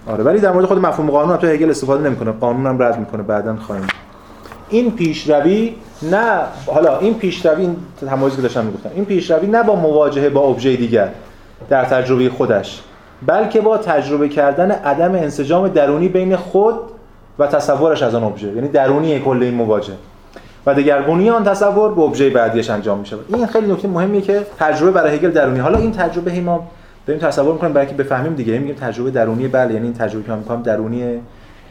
A: آره ولی در مورد خود مفهوم قانون تو هگل استفاده نمی‌کنه. قانون هم رد می‌کنه. بعدا خواهیم. این پیشروی نه حالا این پیشروی این تمایزی که داشتم می‌گفتم. این پیشروی نه با مواجهه با ابژه دیگر در تجربه خودش بلکه با تجربه کردن عدم انسجام درونی بین خود و تصورش از آن ابژه. یعنی درونی کل این مواجهه و دگرگونی آن تصور به ابژه بعدیش انجام میشه این خیلی نکته مهمیه که تجربه برای هگل درونی. حالا این تجربه هی ما داریم تصور می‌کنیم برای اینکه بفهمیم دیگه. میگیم تجربه درونی بله یعنی این تجربه که من می‌کنم درونی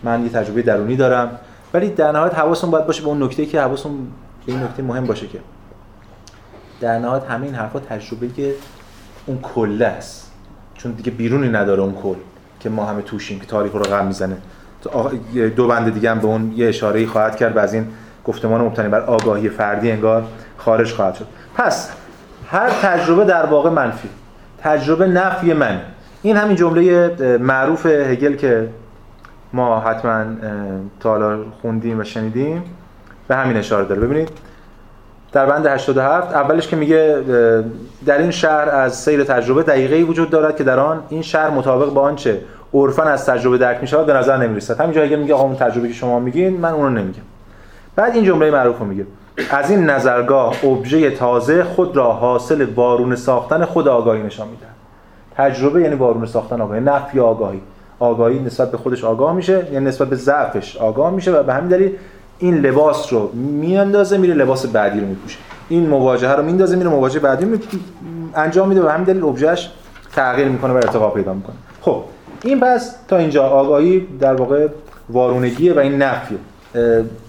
A: من یه تجربه درونی دارم. ولی در نهایت حواسمون باید باشه به اون نکته که حواسمون به این نکته مهم باشه که در نهایت همه این حرفا تجربه که اون کله است. چون دیگه بیرونی نداره اون کل که ما همه توشیم که تاریخ رو رقم می‌زنه. دو بند دیگه هم به اون یه اشاره خواهد کرد و از این گفتمان مبتنی بر آگاهی فردی انگار خارج خواهد شد. پس هر تجربه در واقع منفی تجربه نفی من این همین جمله معروف هگل که ما حتما تا خوندیم و شنیدیم به همین اشاره داره. ببینید در بند 87 اولش که میگه در این شهر از سیر تجربه دقیقه وجود دارد که در آن این شهر مطابق با آنچه عرفا از تجربه درک میشه به نظر نمی‌رسد. همین جایی که میگه آقا اون تجربه که شما میگین من اونو نمیگم. بعد این جمله معروف رو میگه. از این نظرگاه ابژه تازه خود را حاصل وارونه ساختن خود آگاهی نشان میده تجربه یعنی وارونه ساختن آگاهی نفی آگاهی. آگاهی نسبت به خودش آگاه میشه یعنی نسبت به ضعفش آگاه میشه و به همین دلیل این لباس رو میاندازه میره لباس بعدی رو میپوشه. این مواجهه رو میندازه میره مواجهه بعدی رو انجام میده و همین دلیل ابژهش تغییر می‌کنه و ارتقا پیدا می‌کنه. خب این پس تا اینجا آگاهی در واقع وارونگیه و این نفیه.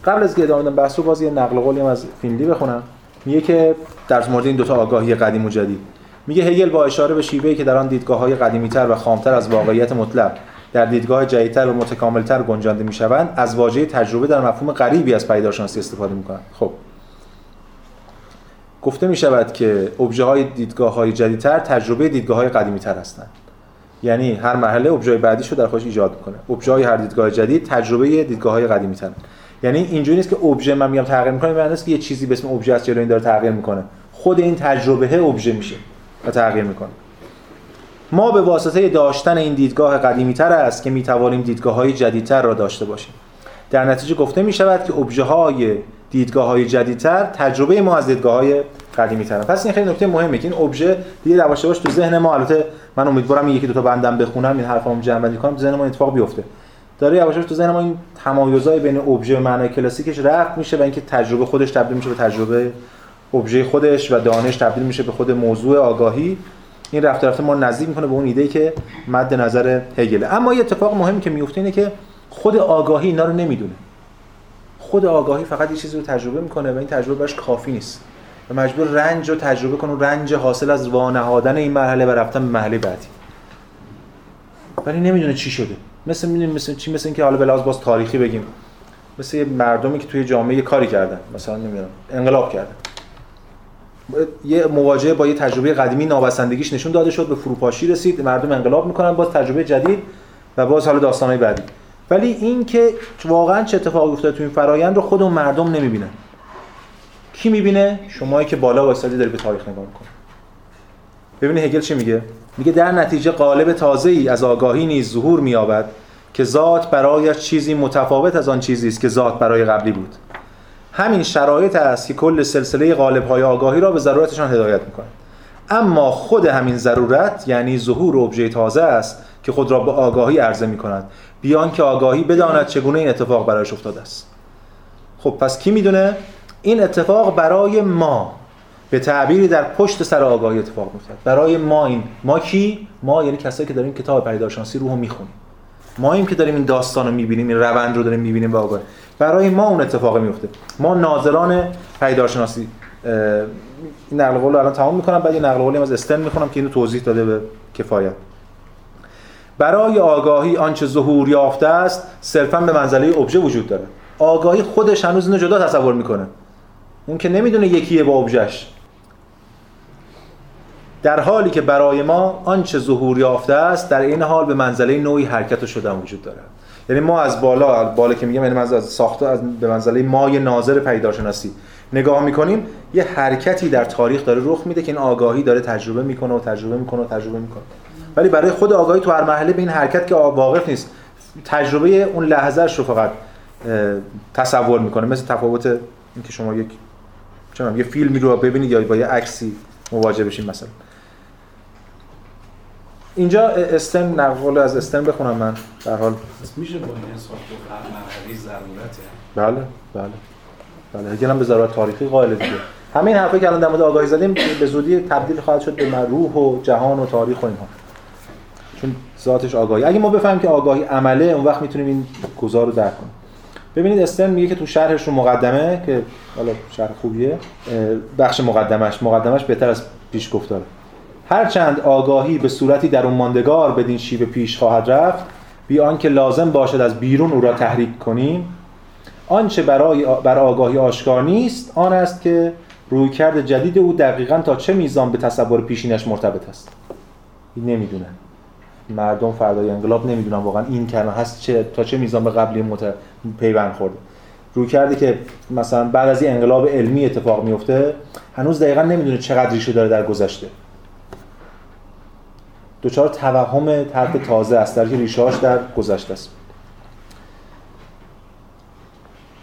A: قبل از که ادامه بدم بحث باز یه نقل قولی هم از فینلی بخونم. میگه که در مورد این دوتا آگاهی قدیم و جدید. میگه هگل با اشاره به شیوهی که در آن دیدگاه های قدیمیتر و خامتر از واقعیت مطلق در دیدگاه جدیدتر و متکاملتر گنجانده می‌شوند از واژه تجربه در مفهوم غریبی از پیدارشناسی استفاده می‌کنند. خب. گفته می شود که ابژه های دیدگاه جدیدتر تجربه دیدگاه های قدیمی تر هستند. یعنی هر مرحله ابژه بعدیش رو در خودش ایجاد می‌کنه. ابژه هر دیدگاه جدید تجربه دیدگاه های قدیمی تر یعنی اینجوری نیست که ابژه من میگم تغییر می‌کنه معنی نیست که یه چیزی به اسم ابژه از جلوی این داره تغییر می‌کنه. خود این تجربه ابژه میشه و تغییر می‌کنه. ما به واسطه داشتن این دیدگاه قدیمی تر است که می‌توانیم دیدگاه های جدیدتر را داشته باشیم. در نتیجه گفته می شود که ابژه های دیدگاه های جدیدتر تجربه ما از دیدگاه های قدیمی تر پس این خیلی نکته مهمه که این ابژه دیگه یواش یواش تو ذهن ما البته من امیدوارم یکی دو تا بندم بخونم این حرفامو جمع بندی کنم ذهن ما اتفاق بیفته. داره یواش تو ذهن ما این تمایزای بین ابژه و معنای کلاسیکش رفت میشه و اینکه تجربه خودش تبدیل میشه به تجربه ابژه خودش و دانش تبدیل میشه به خود موضوع آگاهی. این رفته رفته ما نزدیک می‌کنه به اون ایده که مد نظر هگل. اما یه اتفاق مهمی که میفته اینه که خود آگاهی اینا رو نمی‌دونه. خود آگاهی فقط یه چیزی رو تجربه می‌کنه و این تجربه براش کافی نیست. و مجبور رنج رو تجربه کنه رنج حاصل از وانهادن این مرحله و رفتن به مرحله بعدی. ولی نمی‌دونه چی شده. مثل می‌دونیم مثل چی؟ مثل اینکه حالا بلاز باز تاریخی بگیم. مثل یه مردمی که توی جامعه کاری کردن. مثلا نمی‌دونم انقلاب کردن. یه مواجهه با یه تجربه قدیمی نابسندگیش نشون داده شد به فروپاشی رسید مردم انقلاب می‌کنن باز تجربه جدید و باز حالا داستانهای بعدی. ولی این که واقعا چه اتفاقی افتاده تو این فرایند رو خود اون مردم نمی‌بینن. کی می‌بینه؟ شمایی که بالا وایسادی داری به تاریخ نگاه می‌کنی. ببینید هگل چی میگه؟ میگه در نتیجه قالب تازه ای از آگاهی نیز ظهور مییابد که ذات برایش چیزی متفاوت از آن چیزی است که ذات برای قبلی بود. همین شرایط است که کل سلسله قالب های آگاهی را به ضرورتشان هدایت می‌کنه اما خود همین ضرورت یعنی ظهور ابژه تازه است که خود را به آگاهی عرضه می‌کند. بیان که آگاهی بداند چگونه این اتفاق برایش افتاده است. خب پس کی می‌دونه؟ این اتفاق برای ما به تعبیری در پشت سر آگاهی اتفاق میفته برای ما این ما کی؟ ما یعنی کسایی که داریم کتاب پیداشانسی روحو می‌خونیم. ما این که داریم این داستان رو می‌بینیم این روند رو داریم می‌بینیم به آگاهی. برای ما اون اتفاق میفته ما ناظران پیداشناسی این نقل قول رو الان تمام می‌کنم بعد یه نقل قولی از استن می‌خونم که اینو توضیح داده به کفایت. برای آگاهی آنچه ظهور یافته است صرفا به منزله ابژه وجود داره آگاهی خودش هنوز اینو جدا تصور می‌کنه. اون که نمی‌دونه یکیه با ابژهش. در حالی که برای ما آنچه ظهور یافته است در این حال به منزله نوعی حرکت و شدن وجود داره. یعنی ما از بالا بالا که میگم یعنی از ساخته از به منزله مای ناظر پیداشناسی نگاه می‌کنیم یه حرکتی در تاریخ داره رخ میده که این آگاهی داره تجربه می‌کنه و تجربه می‌کنه و تجربه می‌کنه. ولی برای خود آگاهی تو هر مرحله به این حرکت که واقف نیست. تجربه اون لحظهش رو فقط تصور می‌کنه. مثل تفاوت اینکه شما یک چون یه فیلمی رو ببینید یا با یه عکسی مواجه بشین مثلا. اینجا استن نقل از استن بخونم من در حال.
D: میشه با این حساب ضرورته؟
A: بله بله. بله هگل هم به ضرورت تاریخی قائل دیگه. همین حرفی که الان در مورد آگاهی زدیم به زودی تبدیل خواهد شد به روح و جهان و تاریخ و اینها. چون ذاتش آگاهی. اگه ما بفهمیم که آگاهی عمله اون وقت می‌تونیم این گذار رو درک کنیم. ببینید استن میگه که تو شرحش رو مقدمه که حالا شرح خوبیه. بخش مقدمش. مقدمش بهتر از پیش گفتاره هرچند آگاهی به صورتی در اون ماندگار بدین شیوه پیش خواهد رفت بی آنکه لازم باشد از بیرون او را تحریک کنیم آنچه برای بر آگاهی آشکار نیست آن است که رویکرد جدید او دقیقا تا چه میزان به تصور پیشینش مرتبط است. این نمی‌دونه مردم فردای انقلاب نمی‌دونن واقعا این کلمه هست چه تا چه میزان به قبلی. پیوند خورده روی کرده که مثلا بعد از این انقلاب علمی اتفاق میفته هنوز دقیقا نمی‌دونه چقدر ریشه داره در گذشته. دوچار توهم طرف تازه است در که ریشه‌اش در گذشته است.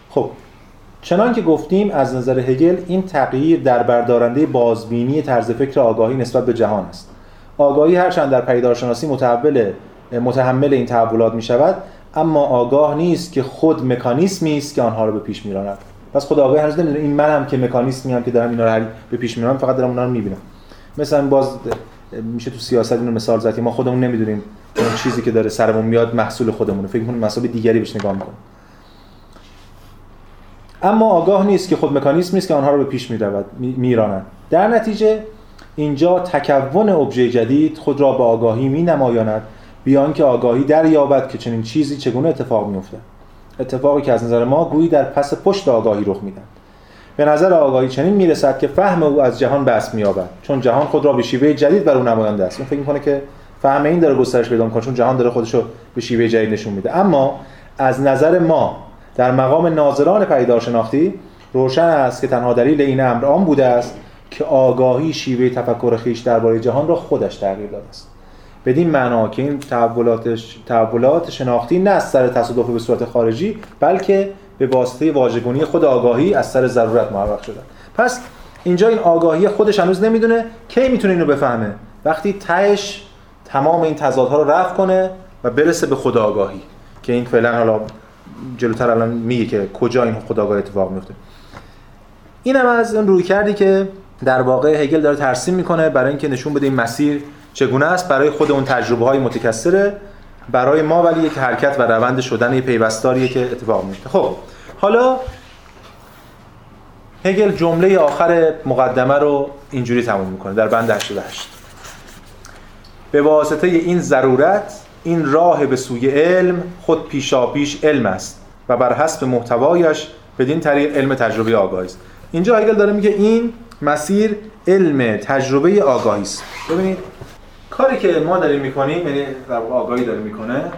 A: خب چنان که گفتیم از نظر هگل این تغییر در بردارنده بازبینی طرز فکر آگاهی نسبت به جهان است. آگاهی هرچند در پیدارشناسی متحول متحمل این تحولات می شود اما آگاه نیست که خود مکانیسمی است که آنها رو به پیش میراند. پس خود آگاهی هنوز نمی‌دونه. این منم که مکانیسمی هم که دارم اینا رو به پیش میرانم فقط دارم اونا رو می‌بینم. مثلا باز میشه تو سیاست اینو مثال زد ما خودمون نمی‌دونیم اون چیزی که داره سرمون میاد محصول خودمونه. فکر می‌کنیم مسائل دیگری بهش نگاه می‌کنیم اما آگاه نیست که خود مکانیسمی است که آنها رو به پیش می‌رود میرانند. در نتیجه اینجا تکون ابژه جدید خود را به آگاهی می نمایاند بیان که آگاهی دریابد که چنین چیزی چگونه اتفاق میفته اتفاقی که از نظر ما گویی در پس پشت آگاهی رخ میدن به نظر آگاهی چنین می‌رسد که فهم او از جهان بس مییابد چون جهان خود را به شیوه جدید بر او نماینده است. اون فکر می‌کنه که فهم این داره گسترش پیدا می‌کنه چون جهان داره خودشو به شیوه جدید نشون میده. اما از نظر ما در مقام ناظران پدیدار شناختی روشن است که تنها دلیل این امر آن بوده است که آگاهی شیوه تفکر خیش درباره جهان را خودش تغییر داده است. بدین معنا که این تحولات تحولات شناختی نه از سر تصادف به صورت خارجی بلکه به واسطه واژگونی خود آگاهی از سر ضرورت محقق شدن. پس اینجا این آگاهی خودش هنوز نمی‌دونه کی می‌تونه اینو بفهمه. وقتی تهش تمام این تضادها رو رفع کنه و برسه به خود آگاهی که این فعلا حالا جلوتر الان میگه که کجا این خود آگاهی اتفاق میفته اینم از اون روی کردی که در واقع هگل داره ترسیم می‌کنه برای اینکه نشون بده این مسیر چگونه است؟ برای خود اون تجربه های متکثره. برای ما ولی یک حرکت و روند شدن پیوستاریه که اتفاق میفته. خب حالا هگل جمله آخر مقدمه رو اینجوری تموم می‌کنه. در بند 88 به واسطه این ضرورت این راه به سوی علم خود پیشا پیش علم است و بر حسب محتوایش بدین طریق علم تجربه آگاهی است. اینجا هگل داره میگه این مسیر علم تجربه آگاهی است. ببینید کاری که ما داریم می‌کنیم یعنی در آگاهی داره می‌کنه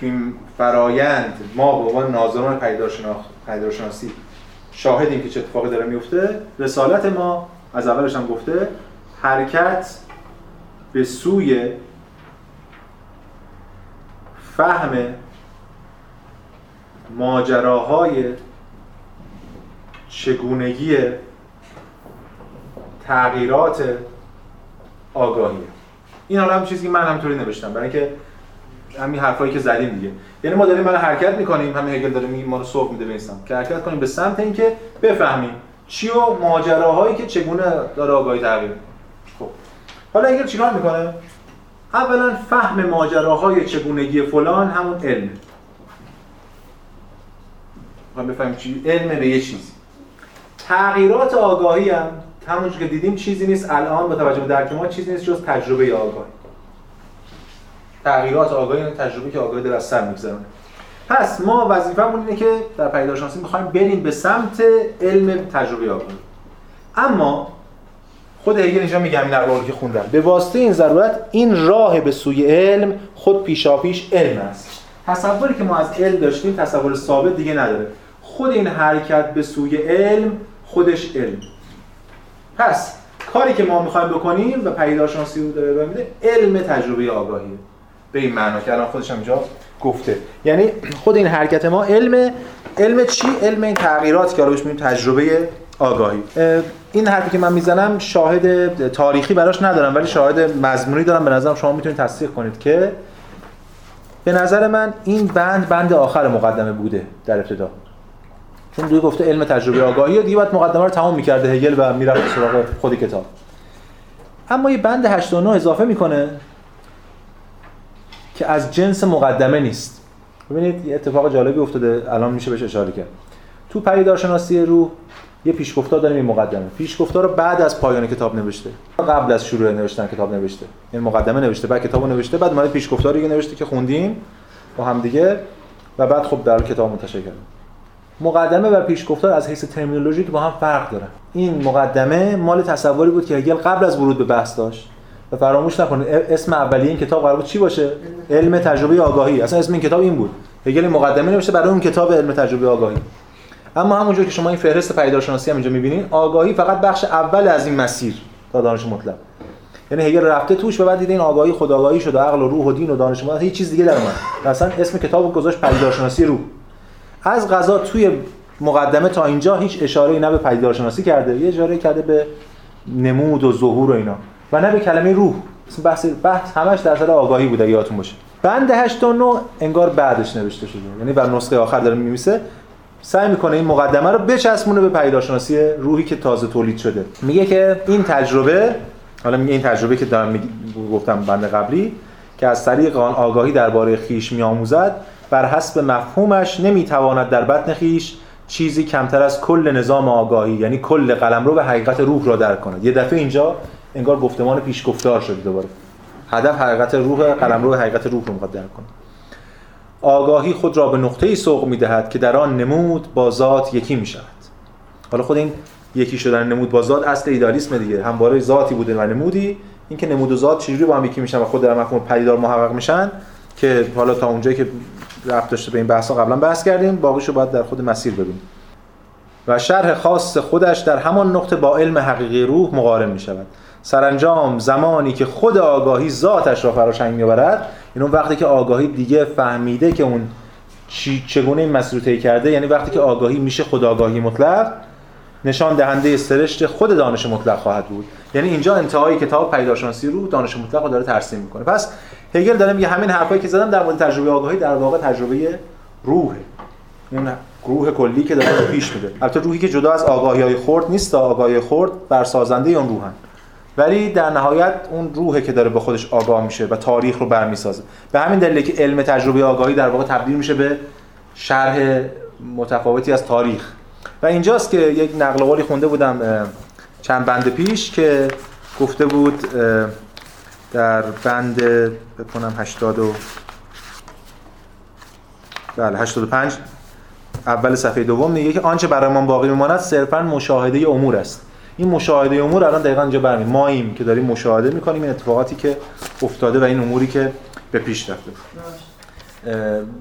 A: تو این فرایند ما به عنوان ناظران پیدارشناسی شاهدیم که چه اتفاقی داره میفته رسالت ما از اولش هم گفته حرکت به سوی فهم ماجراهای چگونگی تغییرات آگاهی این حالا هم چیزی که من همطوری نوشتم برای اینکه همین حرفایی که زدیم دیگه. یعنی ما داریم من حرکت می‌کنیم همین هگل داره میگه ما رو سوق میده به که حرکت کنیم به سمت اینکه بفهمیم چی و ماجراهایی که چگونه داره آگاهی تغییر خب. حالا هگل چیکار می‌کنه؟ اولا فهم ماجراهای چگونگی فلان همون علم. می‌خوایم بفهمیم چی علم به یه چیزی. تغییرات آگاهی هم همونجور که دیدیم چیزی نیست. الان با توجه به درک ما چیزی نیست جز تجربه آگاهی. تغییرات آگاهی یعنی تجربه که آگاهی در سر میگذرونه پس ما وظیفمون اینه که در پیداشناسی می‌خوایم بریم به سمت علم تجربه آگاهی. اما خود هگل اینجا میگم این اقوالی که خوندم. به واسطه این ضرورت این راه به سوی علم خود پیشاپیش علم است. تصوری که ما از علم داشتیم تصور ثابت دیگه نداره. خود این حرکت به سوی علم خودش علم. پس کاری که ما می‌خوایم بکنیم و پیداشناسی رو داره میده علم تجربه آگاهی. به این معنا که الان خودش هم اینجا گفته. یعنی خود این حرکت ما علم علم چی؟ علم این تغییرات که بهش میگیم تجربه آگاهی. این حرفی که من می‌زنم شاهد تاریخی براش ندارم ولی شاهد مضمونی دارم. به نظرم شما می‌تونید تصدیق کنید که به نظر من این بند بند آخر مقدمه بوده در ابتدا. چون دیگه گفته علم تجربه آگاهی و دیگه باید مقدمه رو تمام می‌کرده هگل و می‌رفت سراغ خود کتاب. اما یه بند 89 اضافه می‌کنه که از جنس مقدمه نیست. ببینید یه اتفاق جالبی افتاده الان میشه بهش اشاره کرد. تو پدیدارشناسی روح یه پیشگفتار داریم این مقدمه. پیشگفتار رو بعد از پایان کتاب نوشته. قبل از شروع نوشتن کتاب نوشته. این مقدمه نوشته بعد کتابو نوشته بعد اومد پیشگفتاری نوشته که خوندیم با هم دیگه و بعد خب در کتاب منتشر کردیم. مقدمه و پیشگفتار از حیث ترمینولوژیک با هم فرق دارن این مقدمه مال تصوری بود که هگل قبل از ورود به بحث داشت. و فراموش نکنید اسم اولیه این کتاب قرار بود چی باشه؟ علم تجربه آگاهی. اصلا اسم این کتاب این بود. هگل مقدمه نوشته برای اون کتاب علم تجربه آگاهی. اما همونجور که شما این فهرست پیدارشناسی هم اینجا می‌بینید آگاهی فقط بخش اول از این مسیر تا دانش مطلق. یعنی هگل رفته توش و بعد دیده این آگاهی خداگاهی شد عقل و روح و دین و دانش مطلق هیچ چیز دیگه در اومد. اصلا اسم کتابو گذاشت پیدارشناسی روح از غذا توی مقدمه تا اینجا هیچ اشاره نه به پیدارشناسی کرده یه اشاره کرده به نمود و ظهور و اینا و نه به کلمه روح. بحث بحث همش در سر آگاهی بوده یادتون باشه. بند 89 انگار بعدش نوشته شده. یعنی بر نسخه آخر داره میمیسه سعی می‌کنه این مقدمه رو بچسبونه به پیداشناسی روحی که تازه تولید شده. میگه که این تجربه حالا میگه این تجربه که دارم گفتم بند قبلی که از طریق آن آگاهی درباره خیش میآموزد بر حسب مفهومش نمی‌تواند در بطن خیش چیزی کمتر از کل نظام آگاهی یعنی کل قلمرو به حقیقت روح را درک کند. یه دفعه اینجا انگار گفتمان پیشگفتار شده دوباره. هدف حقیقت روح قلمرو حقیقت روح رو درک کنه. آگاهی خود را به نقطه ای سوق می‌دهد که در آن نمود با ذات یکی می شود حالا خود این یکی شدن نمود با ذات اصل ایدالیسم دیگه. همواره ذاتی بوده و نمودی. اینکه نمود و ذات چجوری با هم یکی میشن و خود در مفهوم پدیدار محقق میشن که حالا تا اونجایی که رفت داشته به این بحثا قبلا بحث کردیم. باقیشو باید در خود مسیر ببینیم و شرح خاص خودش در همان نقطه با علم حقیقی روح مقارن می شود سرانجام زمانی که خود آگاهی ذاتش را فراشنگ می‌برد این اون وقتی که آگاهی دیگه فهمیده که اون چی چگونه این مسیر طی کرده یعنی وقتی که آگاهی میشه خود آگاهی مطلق نشان دهنده سرشت خود دانش مطلق خواهد بود. یعنی اینجا انتهای کتاب پیداشناسی رو دانش مطلق رو داره ترسیم می‌کنه. پس هگل داره میگه همین حرفایی که زدم در مورد تجربه آگاهی در واقع تجربه روحه. اون روح کلی که داره پیش میده البته روحی که جدا از آگاهی های خرد نیست آگاهی خرد بر سازنده اون روحن. ولی در نهایت اون روحه که داره به خودش آگاه میشه و تاریخ رو برمیسازه. به همین دلیل که علم تجربه آگاهی در واقع تبدیل میشه به شرح متفاوتی از تاریخ. و اینجاست که یک نقل قولی خونده بودم چند بند پیش که گفته بود در بند بکنم 80 و بله 85 اول صفحه دوم میگه که آنچه برایمان باقی میماند صرفا مشاهده امور است. این مشاهده امور الان دقیقا اینجا برمی ماییم که داریم مشاهده می‌کنیم. این اتفاقاتی که افتاده و این اموری که به پیش رفته.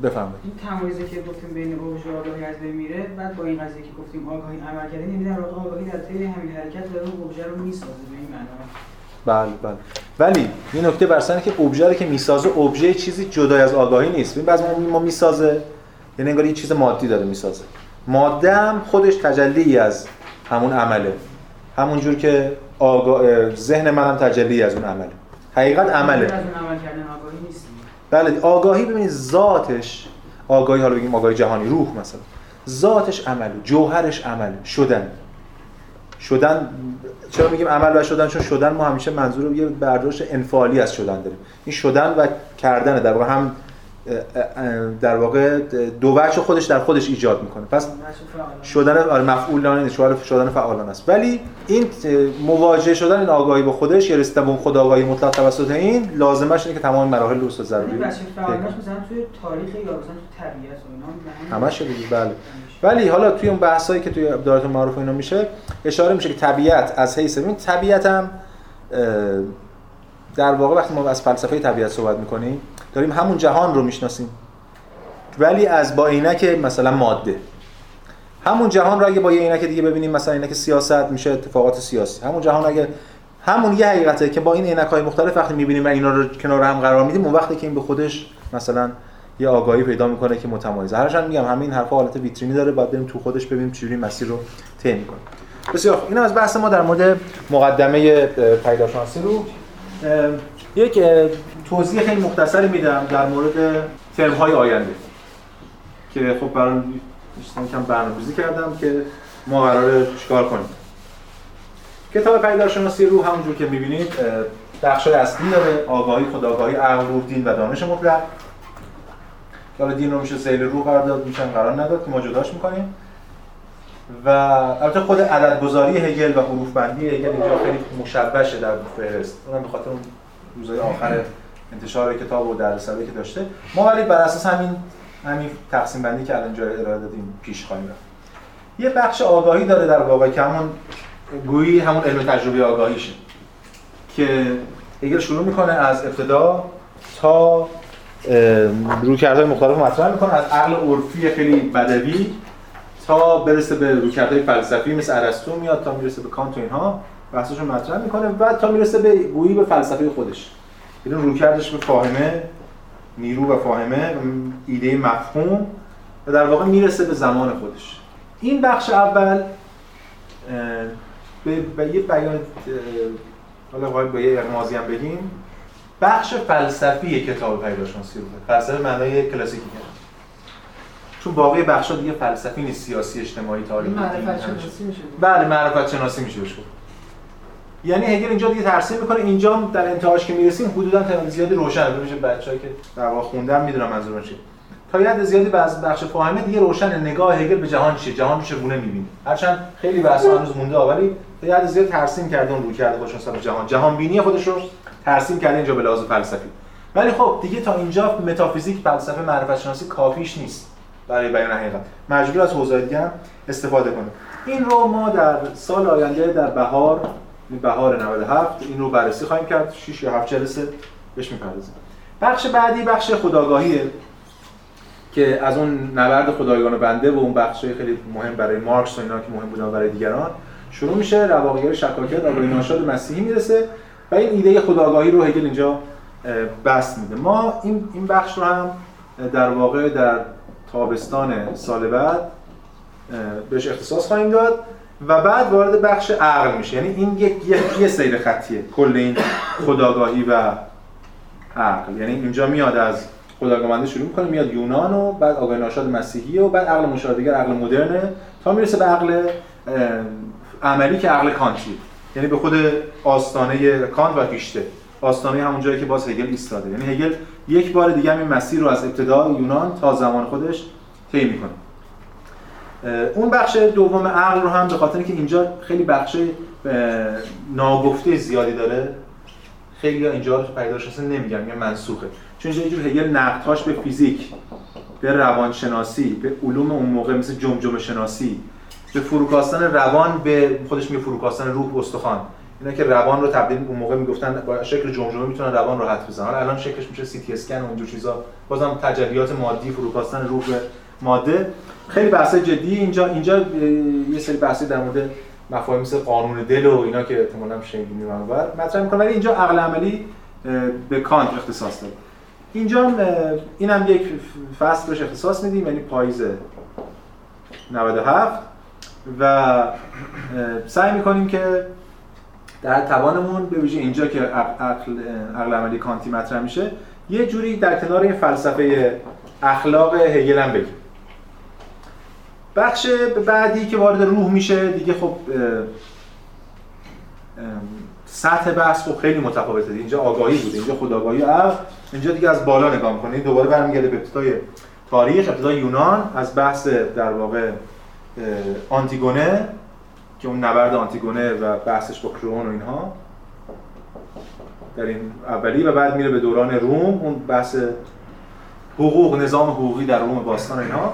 A: بفرمایید.
B: این تمایزی که گفتیم بین اوج و آگاهی از بین میره بعد با این قضیه که گفتیم آگاهی عمل کرده نمی‌دونم رو آگاهی در طی همین حرکت داره اوج رو می‌سازه به این معنا.
A: بله بله. ولی این نکته برسنه که ابژه که می‌سازه ابژه چیزی جدای از آگاهی نیست. ببین بعضی ما می‌سازه یعنی انگار یه چیز مادی داره می‌سازه. ماده هم خودش تجلی از همون عمله. همون جور که آگاه... ذهن منم تجلی از اون عمله. حقیقت عمله.
B: از اون عمل کردن آگاهی نیست.
A: بله آگاهی ببینید ذاتش آگاهی حالا بگیم آگاهی جهانی روح مثلا. ذاتش عمله جوهرش عمله شدن. شدن چرا میگیم عمل و شدن؟ چون شدن ما همیشه منظور یه برداشت انفعالی از شدن داریم. این شدن و کردن در واقع هم در واقع دو وجه خودش در خودش ایجاد می‌کنه. پس شدن آره نیست شدن فعالانه است ولی این مواجه شدن این آگاهی به خودش یا رسیدن به خود آگاهی مطلق توسط این لازمش اینه که تمام مراحل لوس ضروری
B: مثلا توی تاریخ یا مثلا تو طبیعت و اینا
A: همش بله. ولی حالا توی اون بحثایی که توی دایره معروف اینا میشه اشاره میشه که طبیعت از حیث این طبیعت هم در واقع وقتی ما از فلسفه طبیعت صحبت می‌کنیم داریم همون جهان رو می‌شناسیم. ولی از با عینک مثلا ماده. همون جهان رو اگه با یه عینک دیگه ببینیم مثلا عینک سیاست میشه اتفاقات سیاسی. همون جهان اگه همون یه حقیقته که با این عینک های مختلف وقتی می‌بینیم و اینا رو کنار هم قرار میدیم اون وقتی که این به خودش مثلا یه آگاهی پیدا می‌کنه که متمایزه هرچند میگم همین حرفا حالت ویترینی داره باید بریم تو خودش ببینیم چجوری مسیر رو طی می‌کنه. بسیار این از بحث ما در مورد مقدمه پیداشناسی رو. یک توضیح خیلی مختصری میدم در مورد ترم های آینده که خب برای کم برنامه‌ریزی کردم که ما قراره چیکار کنیم. کتاب پیداشناسی رو همونجور که می‌بینید بخش اصلی داره آگاهی خداگاهی عقل روح دین و دانش مطلق. که حالا دین رو میشه سیل روح قرار داد میشن قرار نداد که ما جداش می‌کنیم. و البته خود عددگذاری هگل و حروف بندی هگل اینجا خیلی مشبشه در فهرست. اونم به خاطر اون روزهای آخر انتشار کتاب و در رساله که داشته. ما ولی بر اساس همین همین تقسیم بندی که الان جای ارائه دادیم پیش خواهیم رفت. یه بخش آگاهی داره در واقع که همون گویی همون علم تجربه آگاهیشه. که اگر شروع می‌کنه از ابتدا تا رویکردهای مختلف مطرح می‌کنه. از عقل عرفی خیلی بدوی تا برسه به رویکردهای فلسفی مثل ارسطو میاد تا می‌رسه به کانت و اینها. بحثشو مطرح می‌کنه و تا می‌رسه به گویی به فلسفه خودش. یعنی رویکردش به فاهمه نیرو و فاهمه ایده مفهوم و در واقع می‌رسه به زمان خودش. این بخش اول به یه بیان حالا باید با یه اقمازی هم بگیم. بخش فلسفی کتاب پیداشناسی رو فلسفه معنای کلاسیکی کرد چون باقی بخشا دیگه فلسفی نیست سیاسی اجتماعی تاریخی
E: معرفت شناسی میشه.
A: بله معرفت شناسی میشه بشه یعنی هگل اینجا دیگه ترسیم می‌کنه. اینجا در انتهاش که می‌رسیم حدودا تا زیادی روشن بشه بچه‌ای که در واقع خوندن می‌دونم منظورم چیه تا یاد زیادی بعض بخش فاهمه دیگه روشن نگاه هگل به جهان چیه؟ جهان چگونه می‌بینه. هرچند خیلی بحث هنوز مونده ولی تا یاد زیاد ترسیم کرده اون رو کرده خودش نسبت جهان جهان. بینی خودش رو ترسیم کرده اینجا به لحاظ فلسفی. ولی خب دیگه تا اینجا متافیزیک فلسفه معرفت شناسی کافیش نیست برای بیان حقیقت. مجبور از حوزه دیگه استفاده کنه. این رو ما در سال آینده در بهار یعنی بهار 97 این رو بررسی خواهیم کرد. 6 یا 7 جلسه بهش می‌پردازیم. بخش بعدی بخش خداگاهیه که از اون نبرد خدایگان بنده و اون بخش خیلی مهم برای مارکس و اینا که مهم بودن برای دیگران شروع میشه. رواقیگر شکاکیت آگاهی ناشاد مسیحی می‌رسه و این ایده خداگاهی رو هگل اینجا بست میده. ما این این بخش رو هم در واقع در تابستان سال بعد بهش اختصاص خواهیم داد. و بعد وارد بخش عقل میشه. یعنی این یک یه سیر خطیه. کل این خداگاهی و عقل. یعنی اینجا میاد از خداگاهی شروع می‌کنه میاد یونان و بعد آگاهی ناشاد مسیحی و بعد عقل مشاهدگر عقل مدرنه تا می‌رسه به عقل عملی که عقل کانتی یعنی به خود آستانه کانت و فیشته آستانه همون جایی که باز هگل ایستاده. یعنی هگل یک بار دیگه این مسیر رو از ابتدا یونان تا زمان خودش طی می‌کنه. اون بخش دوم عقل رو هم به خاطر که اینجا خیلی بخش ناگفته زیادی داره خیلی اینجا پیداش اصلا نمیگم یا منسوخه. چون اینجا اینجور هگل نقدهاش به فیزیک به روانشناسی به علوم اون موقع مثل جمجمه شناسی به فروکاستن روان به خودش میگه فروکاستن روح استخوان. اینا که روان رو تبدیل اون موقع می‌گفتن با شکل جمجمه می‌تونن روان رو حد بزنن الان شکلش میشه سی تی اسکن و اونجور چیزا. بازم تجلیات مادی فروکاستن روح به ماده. خیلی بحث جدی اینجا اینجا یه سری بحثی در مورد مفاهیم مثل قانون دل و اینا که احتمالاً شنیدین منور مطرح می‌کنه ولی اینجا عقل عملی به کانت اختصاص داره. اینجا اینم یک فصل بهش اختصاص میدیم یعنی پاییز 97 و سعی می‌کنیم که در توانمون به ویژه اینجا که عقل عقل عملی کانتی مطرح میشه یه جوری در کنار این فلسفه اخلاق هگل هم بگیم. بخش بعدی که وارد روح میشه دیگه خب سطح بحث خب خیلی متفاوته. اینجا آگاهی بوده اینجا خداگاهی عقل اینجا دیگه از بالا نگاه می‌کنید دوباره برمیگرده به ابتدای تاریخ ابتدای یونان از بحث در واقع آنتیگونه که اون نبرد آنتیگونه و بحثش با کرون و اینها. در این اولی و بعد میره به دوران روم اون بحث حقوق نظام حقوقی در روم باستان اینها.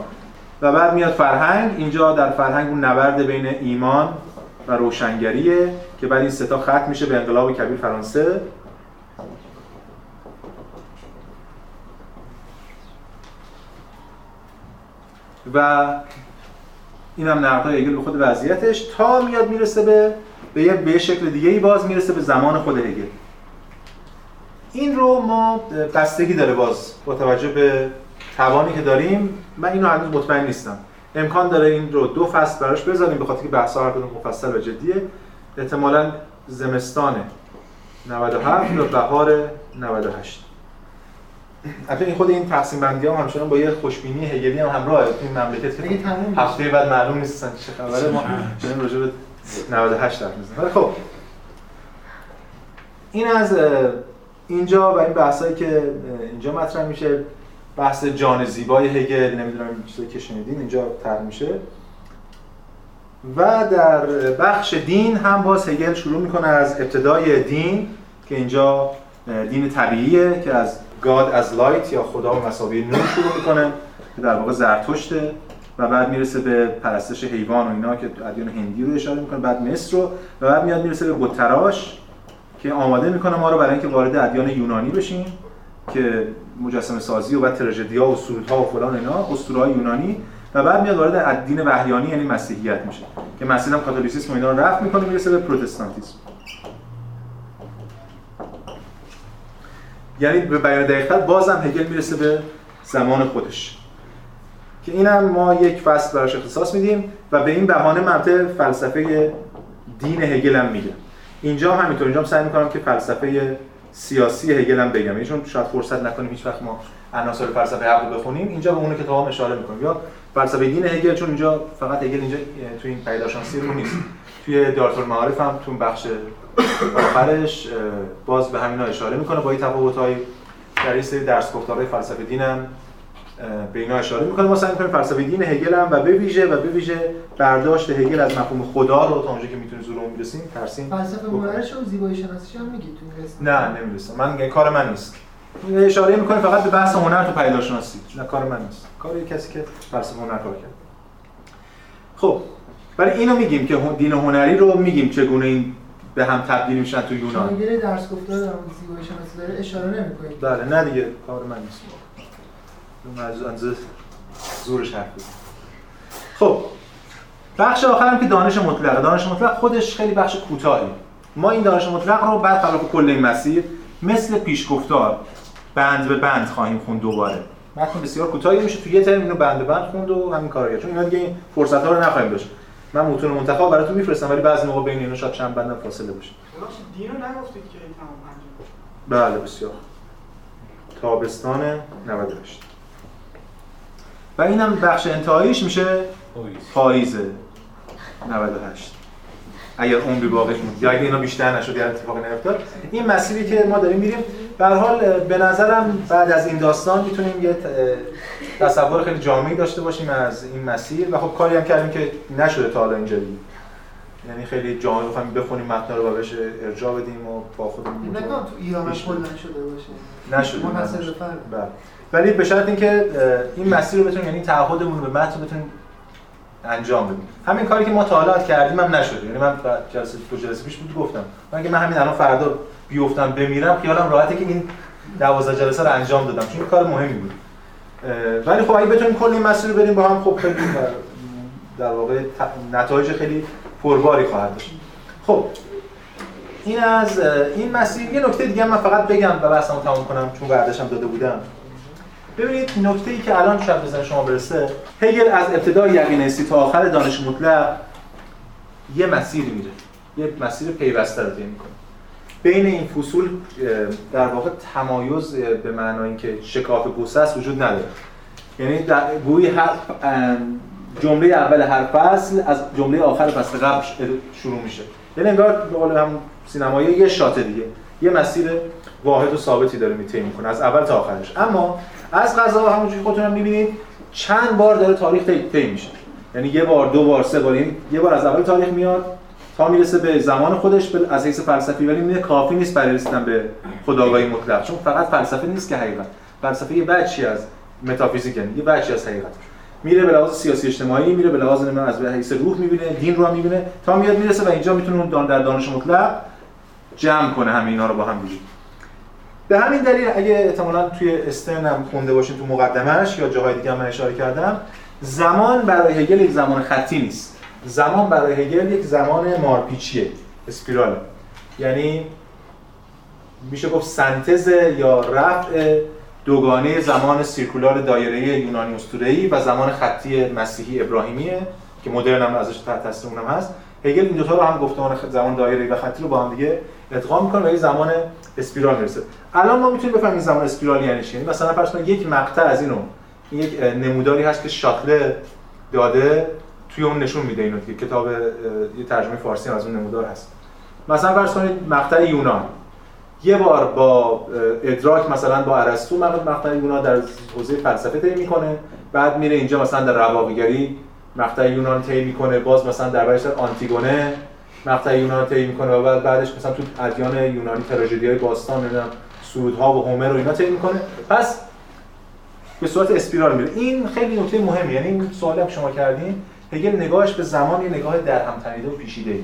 A: و بعد میاد فرهنگ. اینجا در فرهنگ اون نبرد بین ایمان و روشنگریه که بعد این ستا ختم میشه به انقلاب کبیر فرانسه. و این هم نقدای هگل به خود وضعیتش. تا میاد می‌رسه به به یه به شکل دیگه ای باز می‌رسه به زمان خود هگل. این رو ما بستگی داره باز با توجه به توانی که داریم من اینو هنوز مطمئن نیستم. امکان داره این رو دو فصل براش بذاریم به خاطر که بحث هر کدوم مفصل و جدیه. احتمالاً زمستان 97 یا بهار 98 البته این خود این تقسیم بندی هم همچنان با یه خوشبینی هگلی هم همراه این مملکت که هفته بعد معلوم نیستن چه خبره ما چنین راجع به 98 حرف می‌زنیم. خب این از اینجا و این بحثایی که اینجا مطرح میشه. بحث جان زیبای هگل نمی‌دونم این چیزایی که شنیدین اینجا تر میشه. و در بخش دین هم باز هگل شروع می‌کنه از ابتدای دین که اینجا دین طبیعیه که از گاد از لایت یا خدا و مساوی نور شروع می‌کنه که در واقع زرتشته. و بعد می‌رسه به پرستش حیوان و اینا که ادیان هندی رو اشاره می‌کنه بعد مصر رو و بعد میاد می‌رسه به بتراش که آماده می‌کنه ما رو برای اینکه وارد ادیان یونانی بشیم که مجسمه سازی و بعد تراژدیا و سرودها و فلان اینا اسطوره یونانی. و بعد میاد وارد دین وحیانی یعنی مسیحیت میشه. که مسیح هم کاتولیسیسم اینا رو رفت می‌کنه می‌رسه به پروتستانتیسم. یعنی به بیان دقیقتر بازم هگل می‌رسه به زمان خودش. که اینم ما یک فصل براش اختصاص میدیم و به این بهانه مبدأ فلسفه دین هگل هم میگم اینجا همینطور اینجا هم سعی می‌کنم که فلسفه سیاسی هگل هم بگم. چون شاید فرصت نکنیم هیچ وقت ما عناصر فلسفه عقل بخونیم اینجا به اون کتاب اشاره می‌کنیم. یا فلسفه دین هگل چون اینجا فقط هگل اینجا توی این پیداشانسی رو نیست. توی دارتور معارف هم تو بخش آخرش باز به همینا اشاره می‌کنه با این تفاوت‌های در این سری درس گفتارهای فلسفه دینم. به اینا اشاره می‌کنه. ما سعی می‌کنیم فلسفه دین هگل هم و به ویژه و به ویژه برداشت هگل از مفهوم خدا رو تا اونجا که می‌تونیم زور اون برسیم ترسیم
E: فلسفه مورش و زیبایی شناسیش هم میگی تو
A: نه نمی‌رسم من کار من نیست. اشاره می‌کنه فقط به بحث هنر تو پیداشناسی نه کار من نیست. کار کسی که فلسفه هنر کار کرد. خب ولی اینو میگیم که دین هنری رو میگیم چگونه این به هم تبدیل میشن تو یونان.
E: شما درس گفتار زیبایی شناسی داره اشاره نمی‌کنید.
A: بله نه دیگه کار من نیست. اون از اندازه زورش حرف بزنه. خب بخش آخرم که دانش مطلقه. دانش مطلق خودش خیلی بخش کوتاهی. ما این دانش مطلق رو برخلاف کل این مسیر مثل پیشگفتار بند به بند خواهیم خوند دوباره. متن بسیار کوتاهی میشه. تو یه ترم اینو بند به بند خوند و همین کارو کرد. چون اینا دیگه این فرصت ها رو نخواهیم داشت. من متون منتخب براتون میفرستم ولی بعضی موقع بین اینا شاید چند بندم فاصله باشه.
B: ببخشید دین رو نگفتید که تمام
A: بله بسیار. تابستان 98 و اینم بخش انتهاییش میشه پاییز. 98 اگر عمری باقی موند یا اگه اینا بیشتر نشد یا اتفاقی نیفتاد. این مسیری که ما داریم میریم. به هر حال به نظرم بعد از این داستان می‌تونیم یه تصور خیلی جامعی داشته باشیم از این مسیر. و خب کاری هم کردیم که نشده تا حالا اینجوری یعنی خیلی جامعی بخوایم بخونیم متن رو و بهش ارجاع بدیم و با خودمون
E: نکنم تو ایران کلا
A: بریم.
E: شده باشه.
A: نشده
E: منحصر
A: نشده.
E: به فرد.
A: ولی به شرط اینکه این مسیر رو بتونیم یعنی تعهدمون به متن بتونیم انجام بدیم. همین کاری که ما تا حالا کردیم هم نشده یعنی من جلسه دو جلسه پیش بود گفتم. من اگه من همین الان فردا بیفتم بمیرم خیالم راحته که این 12 جلسه رو انجام دادم. چون کار مهمی بود. ولی خب اگه بتونیم کل این مسیر رو بریم با هم خب خیلی در واقع نتایج خیلی پرباری خواهد داشت. خب این از این مسیر. یه نکته دیگه من فقط بگم و بحثمو تموم کنم چون وعده‌ش هم داده بودم. ببینید نکته ای که الان شاید بزن شما برسه هگل از ابتدای یقین حسی تا آخر دانش مطلق یه مسیر میره یه مسیر پیوسته رو می‌کنه. بین این فصول در واقع تمایز به معنای اینکه شکاف گسست وجود نداره. یعنی در گویی هر جمله اول هر فصل از جمله آخر فصل قبل شروع میشه. یعنی انگار به قول هم سینمایی یه شات دیگه. یه مسیر واحد و ثابتی داره میطی می‌کنه از اول تا آخرش. اما از قضا همونجوری خودتون هم می‌بینید چند بار داره تاریخ طی میشه. یعنی یه بار دو بار سه بار یعنی یه بار از اول تاریخ میاد تا می‌رسه به زمان خودش به از حیث فلسفی. ولی می‌بینه کافی نیست برای رسیدن به خداگاهی مطلق چون فقط فلسفه نیست که حقیقت. فلسفه یه بچی از متافیزیک یعنی یه بچی از حقیقت. میره به لحاظ سیاسی اجتماعی میره به لحاظ نمی‌دونم از حیث روح می‌بینه دین رو هم می‌بینه. تا میاد می‌رسه و اینجا می‌تونه اون دان- در دانش مطلق جمع کنه همه اینا رو با هم دیگه. به همین دلیل اگه احتمالاً توی استرن هم خونده باشین تو مقدمش یا جاهای دیگه هم من اشاره کردم زمان برای هگل یک زمان خطی نیست. زمان برای هگل یک زمان مارپیچیه اسپیراله یعنی میشه گفت سنتز یا رفع دوگانه زمان سیرکولار دایره یونانی اسطوره‌ای و زمان خطی مسیحی ابراهیمیه که مدرن هم ازش تحت تاثیر اونم هست. هگل این دوتا رو هم گفتمان زمان دایره و خطی رو با هم دیگه ادغام می‌کنه و یه زمان اسپیرال می‌رسه. الان ما می‌تونیم بفهمیم زمان اسپیرال یعنی چی؟ یعنی مثلا فرض کنید یک مقطع از اینو این یک نموداری هست که شاتله داده توی اون نشون میده اینو که کتاب یه ترجمه فارسی از اون نمودار هست. مثلا فرض کنید مقطع یونان. یه بار با ادراک مثلا با ارسطو مقطع یونان در حوزه فلسفه طی می‌کنه. بعد میره اینجا مثلا در رواقیگری مقطع یونان طی می‌کنه. باز مثلا در برش آنتیگونه مقطع یونان طی می‌کنه و بعد بعدش مثلا تو ادیان یونانی تراژدی های باستان نمی‌دونم سرودها و هومر و اینا طی می‌کنه. پس به صورت اسپیرال میره. این خیلی نکته مهمه یعنی این سوالی که شما کردین هگل نگاهش به زمان یه نگاه در هم تنیده و پیچیده ای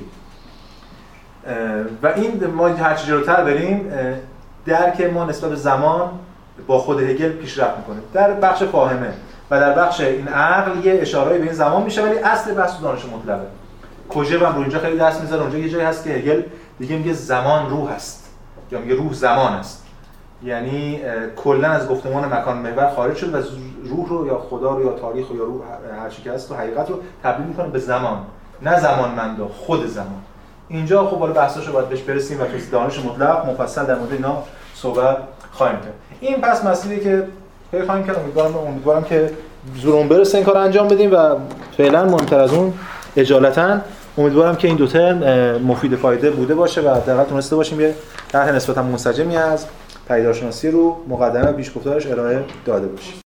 A: و این ما هر چه جلوتر بریم درک ما نسبت به زمان با خود هگل پیشرفت می‌کنه. در بخش فاهمه و در بخش این عقل یه اشارهایی به این زمان میشه ولی اصل بحث دانش مطلقه. کوژه هم رو اینجا خیلی دست می‌ذاره اونجا یه جایی هست که هگل دیگه میگه زمان روح است. یا میگه روح زمان است. یعنی کلا از گفتمان مکان محور خارج شد و روح رو یا خدا رو یا تاریخ رو یا روح هر- چی که هست تو حقیقت رو تبدیل می‌کنه به زمان. نه زمان مندا خود زمان. اینجا خب حالا بحثاشو باید بهش برسیم و تو دانش مطلق مفصل در مورد اینا صحبت خواهیم کرد. این پس مسئله که خیلی خواهیم کرد. امیدوارم امیدوارم که زورمون برسه این کار انجام بدیم و فعلا مهمتر از اون اجالتا امیدوارم که این دو ترم مفید فایده بوده باشه و حداقل تونسته باشیم یه طرح نسبتا منسجمی از پیدارشناسی رو مقدمه پیشگفتارش ارائه داده باشیم.